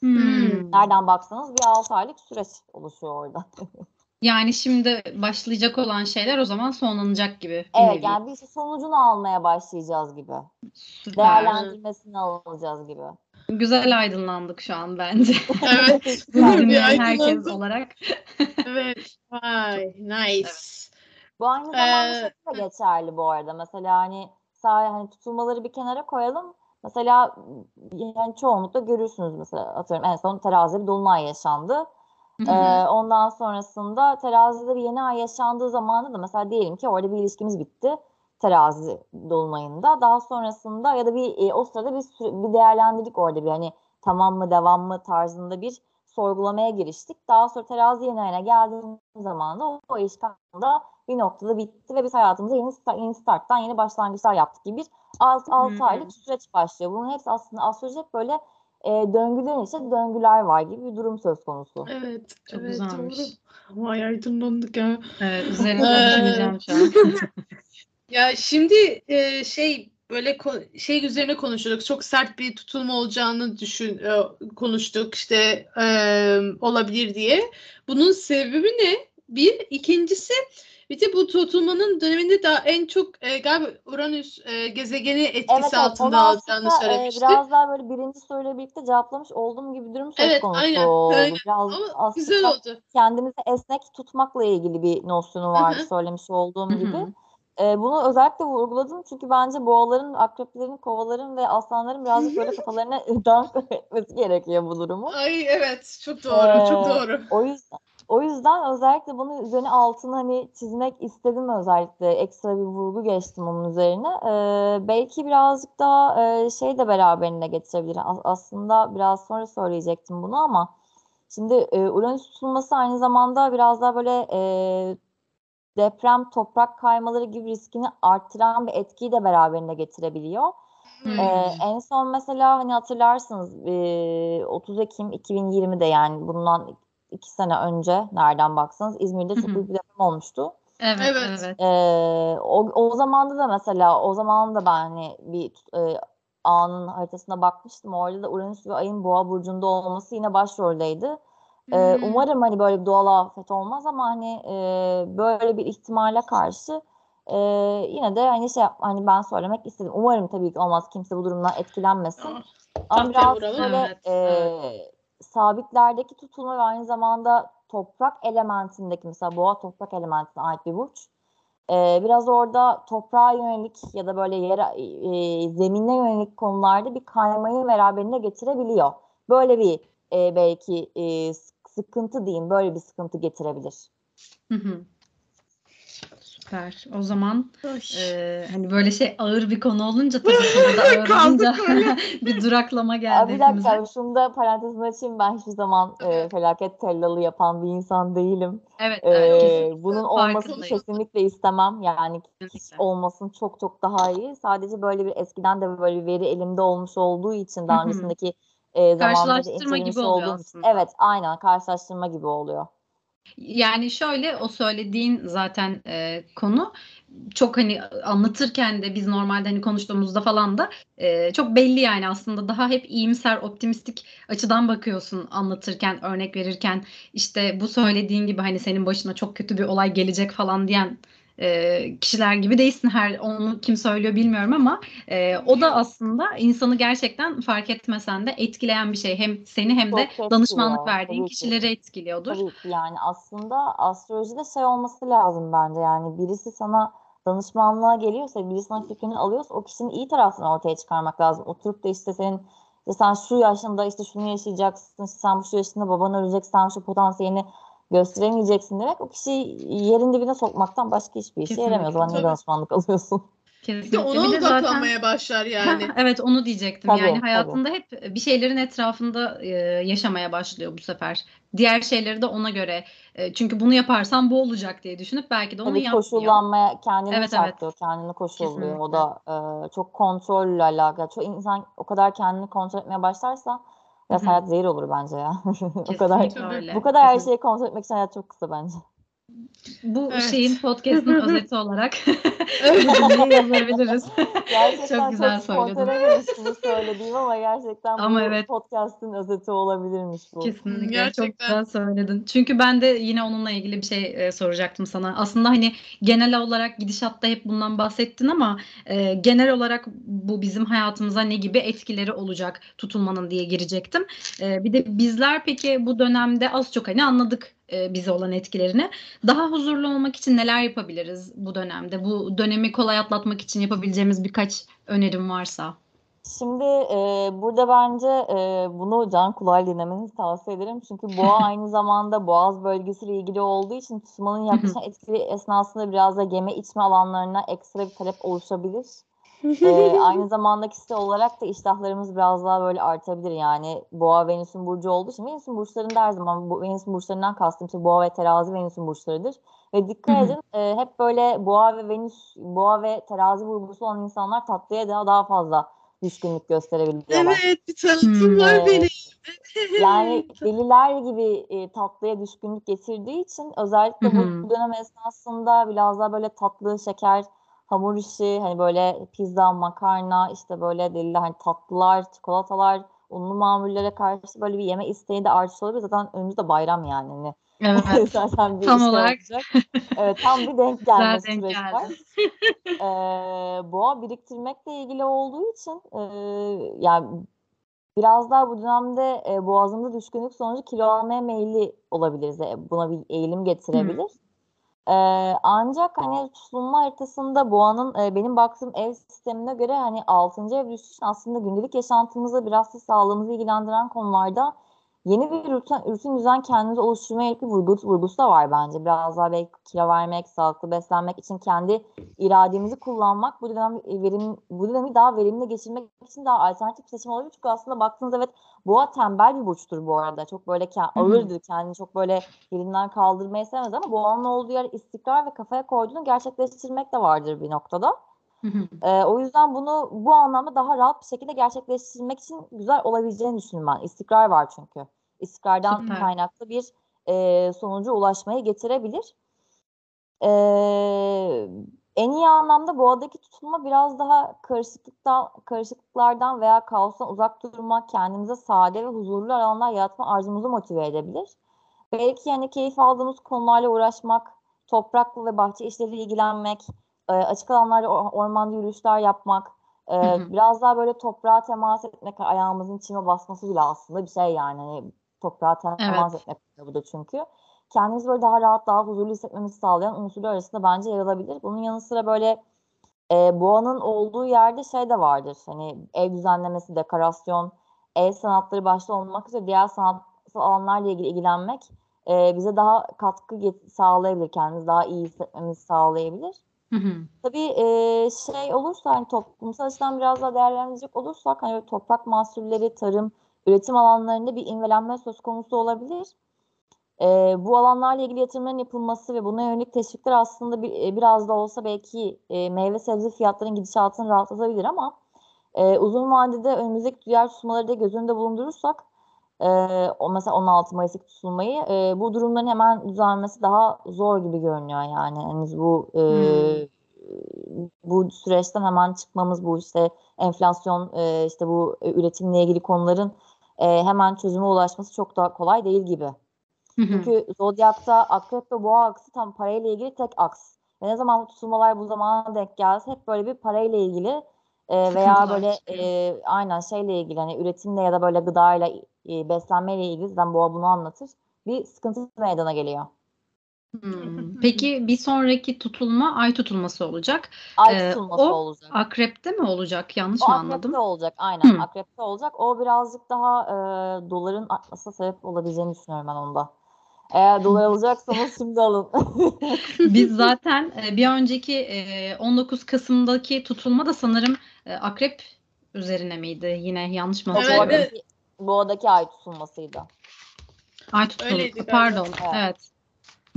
Hmm. Nereden baksanız bir 6 aylık süreç oluşuyor orada. Yani şimdi başlayacak olan şeyler o zaman sonlanacak gibi Evet yani bir şey sonucunu almaya başlayacağız gibi. Süper. Değerlendirmesini alacağız gibi. Güzel aydınlandık şu an bence. Evet. Bir dinleyen herkes olarak. Evet. Vay. Nice. Bu aynı zamanda Ee, şey de geçerli bu arada. Mesela hani sadece hani tutulmaları bir kenara koyalım. Mesela yani çoğunlukla görürsünüz mesela atıyorum en son terazide bir dolunay yaşandı. Ee, ondan sonrasında terazide bir yeni ay yaşandığı zamanda da mesela diyelim ki orada bir ilişkimiz bitti terazi dolunayında. Daha sonrasında ya da bir e, o sırada bir, bir değerlendirdik orada bir hani tamam mı devam mı tarzında bir sorgulamaya giriştik. Daha sonra terazi yeni ayına geldiğimiz zaman da o, o ilişki bir noktada bitti ve biz hayatımıza yeni, start, yeni starttan yeni başlangıçlar yaptık gibi bir 6, 6 Hmm. aylık süreç başlıyor. Bunun hepsi aslında astroloji hep böyle e, döngülerin içinde döngüler var gibi bir durum söz konusu. Evet. Çok evet, güzelmiş. Doğru. Vay aydınlandık ya. Evet, üzerine Ee, düşüneceğim şu an. Ya şimdi e, şey böyle ko- şey üzerine konuşuyorduk. Çok sert bir tutulma olacağını düşün e, konuştuk işte e, olabilir diye. Bunun sebebi ne? Bir, ikincisi bir de bu tutulmanın döneminde daha en çok e, galiba Uranüs e, gezegeni etkisi Evet, altında alacağını aslında e, biraz daha böyle birinci soruyla birlikte cevaplamış olduğum gibi durum söz Evet, konusu aynen, oldu. aynen. Biraz Ama güzel oldu. kendimizi esnek tutmakla ilgili bir nosyonu vardı hı. söylemiş olduğum Hı hı. gibi. e, bunu özellikle vurguladım çünkü bence boğaların, akreplerin, kovaların ve aslanların birazcık böyle kafalarına dans etmesi gerekiyor bu durumu. Ay evet çok doğru çok Ee, doğru. O yüzden o yüzden özellikle bunun üzerine altını hani çizmek istedim özellikle ekstra bir vurgu geçtim onun üzerine. Ee, belki birazcık daha e, şey de beraberinde getirebilir. As- aslında biraz sonra söyleyecektim bunu ama şimdi e, Uranüs tutulması aynı zamanda biraz daha böyle e, deprem, toprak kaymaları gibi riskini arttıran bir etkiyi de beraberinde getirebiliyor. Hmm. Ee, en son mesela hani hatırlarsınız e, 30 Ekim 2020'de yani bundan iki sene önce nereden baksanız İzmir'de çok büyük bir deprem olmuştu. Evet, Evet. Ee, o, o zamanda da mesela o zaman da ben hani bir e, anın haritasına bakmıştım. Orada da Uranüs ve Ay'ın Boğa burcunda olması yine başroldeydi. Ee, Hmm. umarım hani böyle bir doğal afet olmaz ama hani e, böyle bir ihtimale karşı e, yine de hani şey yap- hani ben söylemek istedim. Umarım tabii ki olmaz. Kimse bu durumdan etkilenmesin. Ama biraz böyle Evet, e, sabitlerdeki tutulma ve aynı zamanda toprak elementindeki mesela boğa toprak elementine ait bir burç. E, biraz orada toprağa yönelik ya da böyle yere, e, zemine yönelik konularda bir kaymayı beraberinde getirebiliyor. Böyle bir e, belki e, sık- sıkıntı diyeyim, böyle bir sıkıntı getirebilir. Hı hı. Süper. O zaman Ay. e, hani böyle şey ağır bir konu olunca tabii ki da ağır olunca bir duraklama geldi bir hepimize. dakika, şunu da parantezini açayım. Ben hiçbir zaman e, felaket tellalı yapan bir insan değilim. Evet, evet. Kesinlikle. bunun olmasını kesinlikle istemem. Yani hiç olmasın çok çok daha iyi. Sadece böyle bir eskiden de böyle bir veri elimde olmuş olduğu için daha öncesindeki e, zamanlarda Karşılaştırma gibi oluyor olduğum aslında. Evet, aynen karşılaştırma gibi oluyor. Yani şöyle o söylediğin zaten e, konu. Çok hani anlatırken de biz normalde hani konuştuğumuzda falan da e, çok belli yani aslında daha hep iyimser optimistik açıdan bakıyorsun anlatırken örnek verirken. İşte bu söylediğin gibi hani senin başına çok kötü bir olay gelecek falan diyen e, kişiler gibi değilsin. Her onu kim söylüyor bilmiyorum ama e, o da aslında insanı gerçekten fark etmesen de etkileyen bir şey. Hem seni hem de Çok danışmanlık etkiliyor, verdiğin kişileri etkiliyordur. Tabii ki. Yani aslında astrolojide şey olması lazım bence. Yani birisi sana danışmanlığa geliyorsa, birisi sana fikrini alıyorsa o kişinin iyi tarafını ortaya çıkarmak lazım. Oturup da işte senin işte sen şu yaşında işte şunu yaşayacaksın, işte sen bu şu yaşında baban ölecek, sen şu potansiyelini gösteremeyeceksin demek o kişiyi yerin dibine sokmaktan başka hiçbir işe yaramıyor. O zaman Kesinlikle. danışmanlık alıyorsun? Bir de Kesinlikle. ona Bir de zaten başlar yani. Evet onu diyecektim. Tabii, Yani tabii. hayatında hep bir şeylerin etrafında e, yaşamaya başlıyor bu sefer. Diğer şeyleri de ona göre. e, çünkü bunu yaparsam bu olacak diye düşünüp belki de onu Tabii yapmıyor. koşullanmaya kendini Evet, evet. çarptırıyor, kendini koşulluyor. O Kesinlikle. da e, çok kontrolle alakalı. Çok insan o kadar kendini kontrol etmeye başlarsa hı. hayat zehir olur bence ya. o kadar öyle. bu kadar her şeyi kontrol etmek için hayat çok kısa bence. Bu Evet. şeyin podcast'ın özeti olarak Evet. bu cümleyi yazabiliriz. Gerçekten Çok güzel çok söyledin. bunu söylediğim ama gerçekten Ama bu evet. podcast'ın özeti olabilirmiş bu. Kesinlikle çok Gerçekten. güzel söyledin. Çünkü ben de yine onunla ilgili bir şey e, soracaktım sana. Aslında hani genel olarak gidişatta hep bundan bahsettin ama e, genel olarak bu bizim hayatımıza ne gibi etkileri olacak tutulmanın diye girecektim. E, bir de bizler peki bu dönemde az çok hani anladık e, bize olan etkilerini. Daha huzurlu olmak için neler yapabiliriz bu dönemde? Bu dönemi kolay atlatmak için yapabileceğimiz birkaç önerim varsa. Şimdi e, burada bence e, bunu can kulağıyla dinlemenizi tavsiye ederim. Çünkü boğa aynı zamanda boğaz bölgesiyle ilgili olduğu için tutulmanın yaklaşan etkili esnasında biraz da yeme içme alanlarına ekstra bir talep oluşabilir. E, aynı zamanda kişisel olarak da iştahlarımız biraz daha böyle artabilir. Yani boğa Venüs'ün burcu olduğu için Venüs'ün burçlarında her zaman bu Venüs'ün burçlarından kastım işte boğa ve terazi Venüs'ün burçlarıdır. Ve dikkat edin e, hep böyle boğa ve Venüs, boğa ve terazi burcu olan insanlar tatlıya daha daha fazla düşkünlük gösterebiliyorlar. Evet bir tanıtım Hmm. var Evet. benim. Yani deliler gibi e, tatlıya düşkünlük getirdiği için özellikle bu dönem esnasında biraz daha böyle tatlı, şeker, hamur işi, hani böyle pizza, makarna, işte böyle deliler hani tatlılar, çikolatalar, unlu mamullere karşı böyle bir yeme isteği de artış olabilir. Zaten önümüzde bayram yani. Hani Evet. zaten bir Tam şey olarak. olacak. Evet tam bir denk gelme süreci var. Ee, boğa biriktirmekle ilgili olduğu için e, yani biraz daha bu dönemde e, boğazımda düşkünlük sonucu kilo almaya meyilli olabiliriz. E, buna bir eğilim getirebilir. E, ancak hani tutulma haritasında boğanın e, benim baktığım ev sistemine göre hani 6. ev düşüşü aslında gündelik yaşantımızda biraz da sağlığımızı ilgilendiren konularda yeni bir rutin, rutin düzen kendimize oluşturmaya yönelik bir vurgusu, vurgusu da var bence. Biraz daha belki kilo vermek, sağlıklı beslenmek için kendi irademizi kullanmak bu dönem verim, bu dönemi daha verimli geçirmek için daha alternatif bir seçim olabilir. Çünkü aslında baktığınızda evet boğa tembel bir burçtur bu arada. Çok böyle ke- ağırdır kendini çok böyle yerinden kaldırmayı sevmez ama boğanın olduğu yer istikrar ve kafaya koyduğunu gerçekleştirmek de vardır bir noktada. Ee, o yüzden bunu bu anlamda daha rahat bir şekilde gerçekleştirmek için güzel olabileceğini düşünüyorum ben. İstikrar var çünkü. İstikrardan Süper. kaynaklı bir e, sonuca ulaşmayı getirebilir. Ee, en iyi anlamda boğadaki tutulma biraz daha karışıklıktan, karışıklıklardan veya kaostan uzak durmak, kendimize sade ve huzurlu alanlar yaratma arzumuzu motive edebilir. Belki yani keyif aldığımız konularla uğraşmak, topraklı ve bahçe işleriyle ilgilenmek, e, açık alanlarda or- ormanda yürüyüşler yapmak, e, Hı hı. biraz daha böyle toprağa temas etmek, ayağımızın çime basması bile aslında bir şey yani. Hani toprağa temas Evet. etmek bu da çünkü. Kendimizi böyle daha rahat, daha huzurlu hissetmemizi sağlayan unsurlar arasında bence yer alabilir. Bunun yanı sıra böyle e, boğanın olduğu yerde şey de vardır. Hani ev düzenlemesi, dekorasyon, el sanatları başta olmak üzere diğer sanatsal alanlarla ilgili ilgilenmek e, bize daha katkı get- sağlayabilir. Kendimizi daha iyi hissetmemizi sağlayabilir. Tabii e, şey olursa hani toplumsal açıdan biraz daha değerlendirecek olursak hani toprak mahsulleri, tarım, üretim alanlarında bir inmelenme söz konusu olabilir. E, bu alanlarla ilgili yatırımların yapılması ve buna yönelik teşvikler aslında bir, biraz da olsa belki e, meyve sebze fiyatlarının gidişatını rahatlatabilir ama e, uzun vadede önümüzdeki diğer tutulmaları da göz önünde bulundurursak e, o mesela 16 Mayıs'taki tutulmayı e, bu durumların hemen düzelmesi daha zor gibi görünüyor yani henüz bu e, bu süreçten hemen çıkmamız bu işte enflasyon e, işte bu e, üretimle ilgili konuların e, hemen çözüme ulaşması çok daha kolay değil gibi. Hı hı. Çünkü Zodyak'ta akrep ve boğa aksı tam parayla ilgili tek aks. Ve ne zaman bu tutulmalar bu zamana denk gelse hep böyle bir parayla ilgili e, veya böyle e, aynen şeyle ilgili hani üretimle ya da böyle gıdayla e, beslenmeyle ilgili zaten boğa bunu anlatır. Bir sıkıntı meydana geliyor. Hmm. Peki bir sonraki tutulma ay tutulması olacak. Ay Ee, tutulması o olacak. Akrepte mi olacak? Yanlış O mı akrepte anladım? olacak aynen Hı. akrepte olacak. O birazcık daha e, doların artmasına sebep olabileceğini düşünüyorum ben onda. Eğer dolar alacaksanız şimdi alın. Biz zaten e, bir önceki e, 19 Kasım'daki tutulma da sanırım e, akrep üzerine miydi? Yine yanlış mı O Evet, hatırlıyorum? Boğadaki, ay tutulmasıydı. Ay galiba. Pardon. Evet. Evet.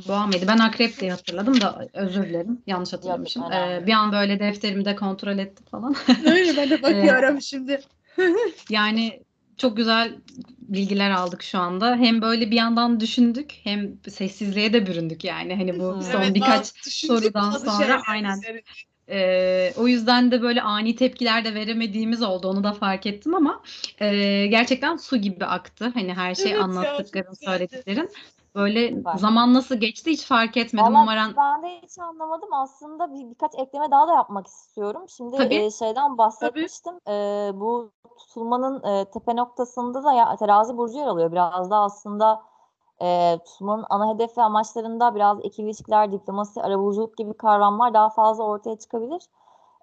Boğa mıydı? Ben akrep diye hatırladım da özür dilerim. Yanlış hatırlamışım. Yok, Ee, bir an böyle defterimde kontrol ettim falan. Öyle ben de bakıyorum şimdi. Yani çok güzel bilgiler aldık şu anda. Hem böyle bir yandan düşündük hem sessizliğe de büründük yani. Hani bu son Evet, birkaç sorudan sonra aynen. Ee, o yüzden de böyle ani tepkiler de veremediğimiz oldu. Onu da fark ettim ama e, gerçekten su gibi aktı. Hani her şey Evet anlattıkların, söylediklerin. Böyle Süper. zaman nasıl geçti hiç fark etmedim. Valla Umarım ben de hiç anlamadım. Aslında bir, birkaç ekleme daha da yapmak istiyorum. Şimdi Tabii. e, şeyden bahsetmiştim. E, bu tutulmanın e, tepe noktasında da ya, terazi burcu yer alıyor. Biraz da aslında e, tutulmanın ana hedef ve amaçlarında biraz ikili ilişkiler, diplomasi, arabuluculuk gibi kavramlar daha fazla ortaya çıkabilir.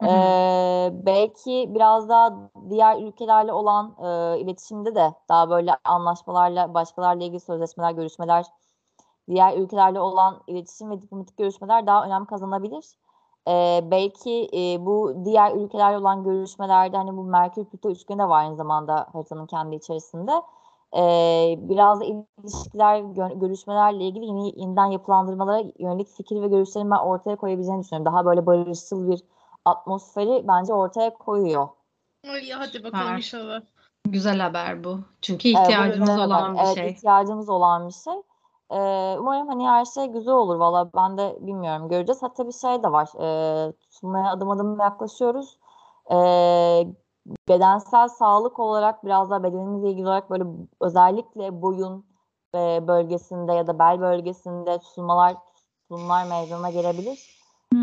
Hı hı. Ee, belki biraz daha diğer ülkelerle olan e, iletişimde de daha böyle anlaşmalarla, başkalarla ilgili sözleşmeler, görüşmeler, diğer ülkelerle olan iletişim ve diplomatik görüşmeler daha önem kazanabilir. Ee, belki e, bu diğer ülkelerle olan görüşmelerde hani bu Merkür Plüto üçgeni de var aynı zamanda haritanın kendi içerisinde. Ee, biraz da ilişkiler, gö- görüşmelerle ilgili yeni, yeniden yapılandırmalara yönelik fikir ve görüşlerin ben ortaya koyabileceğini düşünüyorum. Daha böyle barışçıl bir atmosferi bence ortaya koyuyor. Ay hadi bakalım Süper. inşallah. güzel haber bu. Çünkü Ee, ihtiyacımız haber. olan bir evet, şey. ihtiyacımız olan bir şey. Ee, umarım hani her şey güzel olur. Valla ben de bilmiyorum. Göreceğiz. Hatta bir şey de var. Ee, tutulmaya adım adım yaklaşıyoruz. Ee, bedensel sağlık olarak biraz daha bedenimizle ilgili olarak böyle özellikle boyun e, bölgesinde ya da bel bölgesinde tutulmalar tutulmalar meydana gelebilir.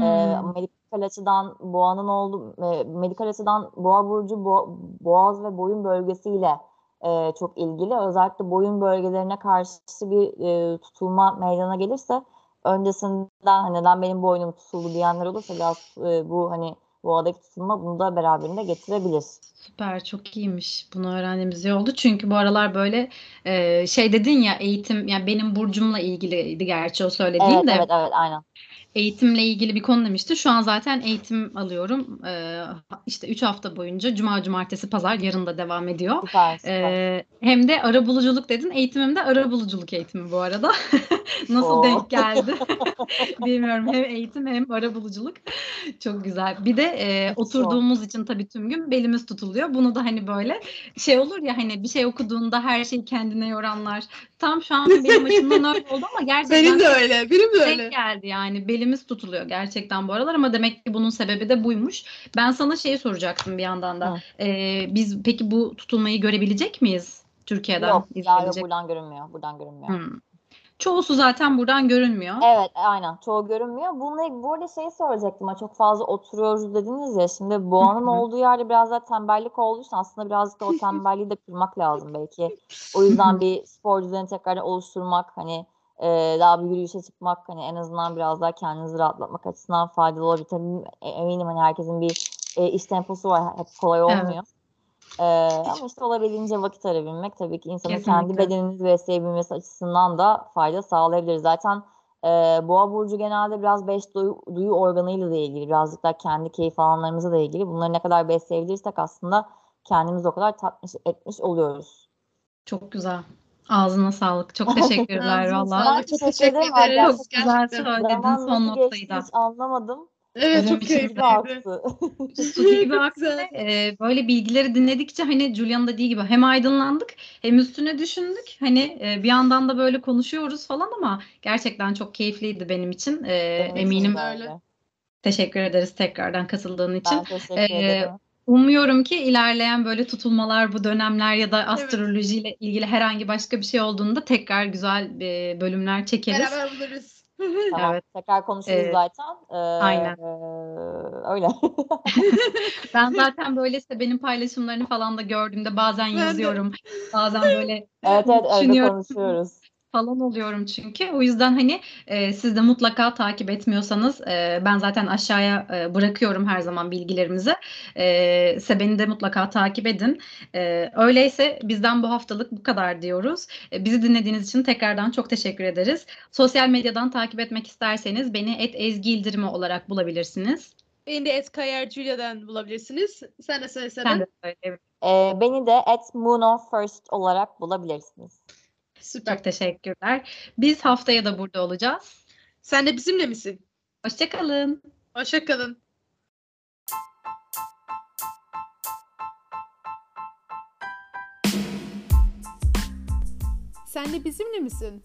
Ee, Hmm. medikal açıdan boğanın olduğu e, medikal açıdan boğa burcu bo- boğaz ve boyun bölgesiyle e, çok ilgili. Özellikle boyun bölgelerine karşı bir e, tutulma meydana gelirse öncesinden hani neden benim boynum tutuldu diyenler olursa biraz e, bu hani boğadaki tutulma bunu da beraberinde getirebilir. Süper, çok iyiymiş. Bunu öğrendiğimiz iyi oldu. Çünkü bu aralar böyle e, şey dedin ya eğitim, yani benim burcumla ilgiliydi gerçi o söylediğin Evet de. evet evet aynen. Eğitimle ilgili bir konu demişti. Şu an zaten eğitim alıyorum. Ee, işte 3 hafta boyunca Cuma, Cumartesi, Pazar yarın da devam ediyor. Süper süper. Ee, hem de ara buluculuk dedin. Eğitimim de ara buluculuk eğitimi bu arada. Nasıl Oo. denk geldi? Bilmiyorum. Hem eğitim hem ara buluculuk. Çok güzel. Bir de e, oturduğumuz için tabii tüm gün belimiz tutuluyor. Bunu da hani böyle şey olur ya hani bir şey okuduğunda her şeyi kendine yoranlar. Tam şu an benim açımdan öyle oldu ama gerçekten Benim de öyle. Benim de öyle. denk geldi yani belimiz tutuluyor gerçekten bu aralar ama demek ki bunun sebebi de buymuş. Ben sana şeyi soracaktım bir yandan da. Hı. Ee, biz peki bu tutulmayı görebilecek miyiz Türkiye'den? Yok yok buradan görünmüyor. Buradan görünmüyor. Hmm. Çoğusu zaten buradan görünmüyor. Evet aynen çoğu görünmüyor. Bununla bu arada şey soracaktım. Çok fazla oturuyoruz dediniz ya. Şimdi boğanın olduğu yerde biraz da tembellik olduğu için aslında birazcık da o tembelliği de kırmak lazım belki. O yüzden bir spor düzeni tekrardan oluşturmak hani e, daha bir yürüyüşe çıkmak hani en azından biraz daha kendinizi rahatlatmak açısından faydalı olabilir. Tabii e, eminim hani herkesin bir e, iş temposu var. Hep kolay Evet. olmuyor. E, ama işte olabildiğince vakit arabilmek tabii ki insanın kendi Kesinlikle. bedenini besleyebilmesi açısından da fayda sağlayabilir. Zaten e, Boğa burcu genelde biraz beş duyu, duyu organıyla da ilgili, birazcık daha kendi keyif alanlarımızla da ilgili. Bunları ne kadar besleyebilirsek aslında kendimizi o kadar tatmış etmiş oluyoruz. Çok güzel. Ağzına sağlık. Çok teşekkürler valla. Çok teşekkür ederim. ederiz. Arkadaşlar, Çok güzel söyledin son noktayı da. anlamadım. Evet Benim çok için keyifliydi. aktı. Su gibi Çok aktı. Ee, böyle bilgileri dinledikçe hani Julia'nın dediği gibi hem aydınlandık hem üstüne düşündük. Hani e, bir yandan da böyle konuşuyoruz falan ama gerçekten çok keyifliydi benim için. Ee, Benim için eminim öyle. öyle. teşekkür ederiz tekrardan katıldığın için. Ben teşekkür Ee, ederim. Umuyorum ki ilerleyen böyle tutulmalar, bu dönemler ya da astrolojiyle ilgili herhangi başka bir şey olduğunda tekrar güzel e, bölümler çekeriz. Beraber buluruz. Tamam. Evet. Tekrar konuşuruz Ee, zaten. Ee, aynen. öyle. Ben zaten böyle işte benim paylaşımlarını falan da gördüğümde bazen Ben de. yazıyorum. Bazen böyle evet evet Düşünüyorum. konuşuyoruz. Falan oluyorum çünkü. O yüzden hani e, siz de mutlaka takip etmiyorsanız e, ben zaten aşağıya e, bırakıyorum her zaman bilgilerimizi. E, Seben'i de mutlaka takip edin. E, öyleyse bizden bu haftalık bu kadar diyoruz. E, bizi dinlediğiniz için tekrardan çok teşekkür ederiz. Sosyal medyadan takip etmek isterseniz beni et Ezgi İldirimi olarak bulabilirsiniz. Beni de Et Kayar Julia'dan bulabilirsiniz. Sen de söylesene. Sen de söyle. Ee, beni de at Moon of First olarak bulabilirsiniz. Süper. Çok teşekkürler. Biz haftaya da burada olacağız. Sen de bizimle misin? Hoşçakalın. Hoşça kalın. Sen de bizimle misin?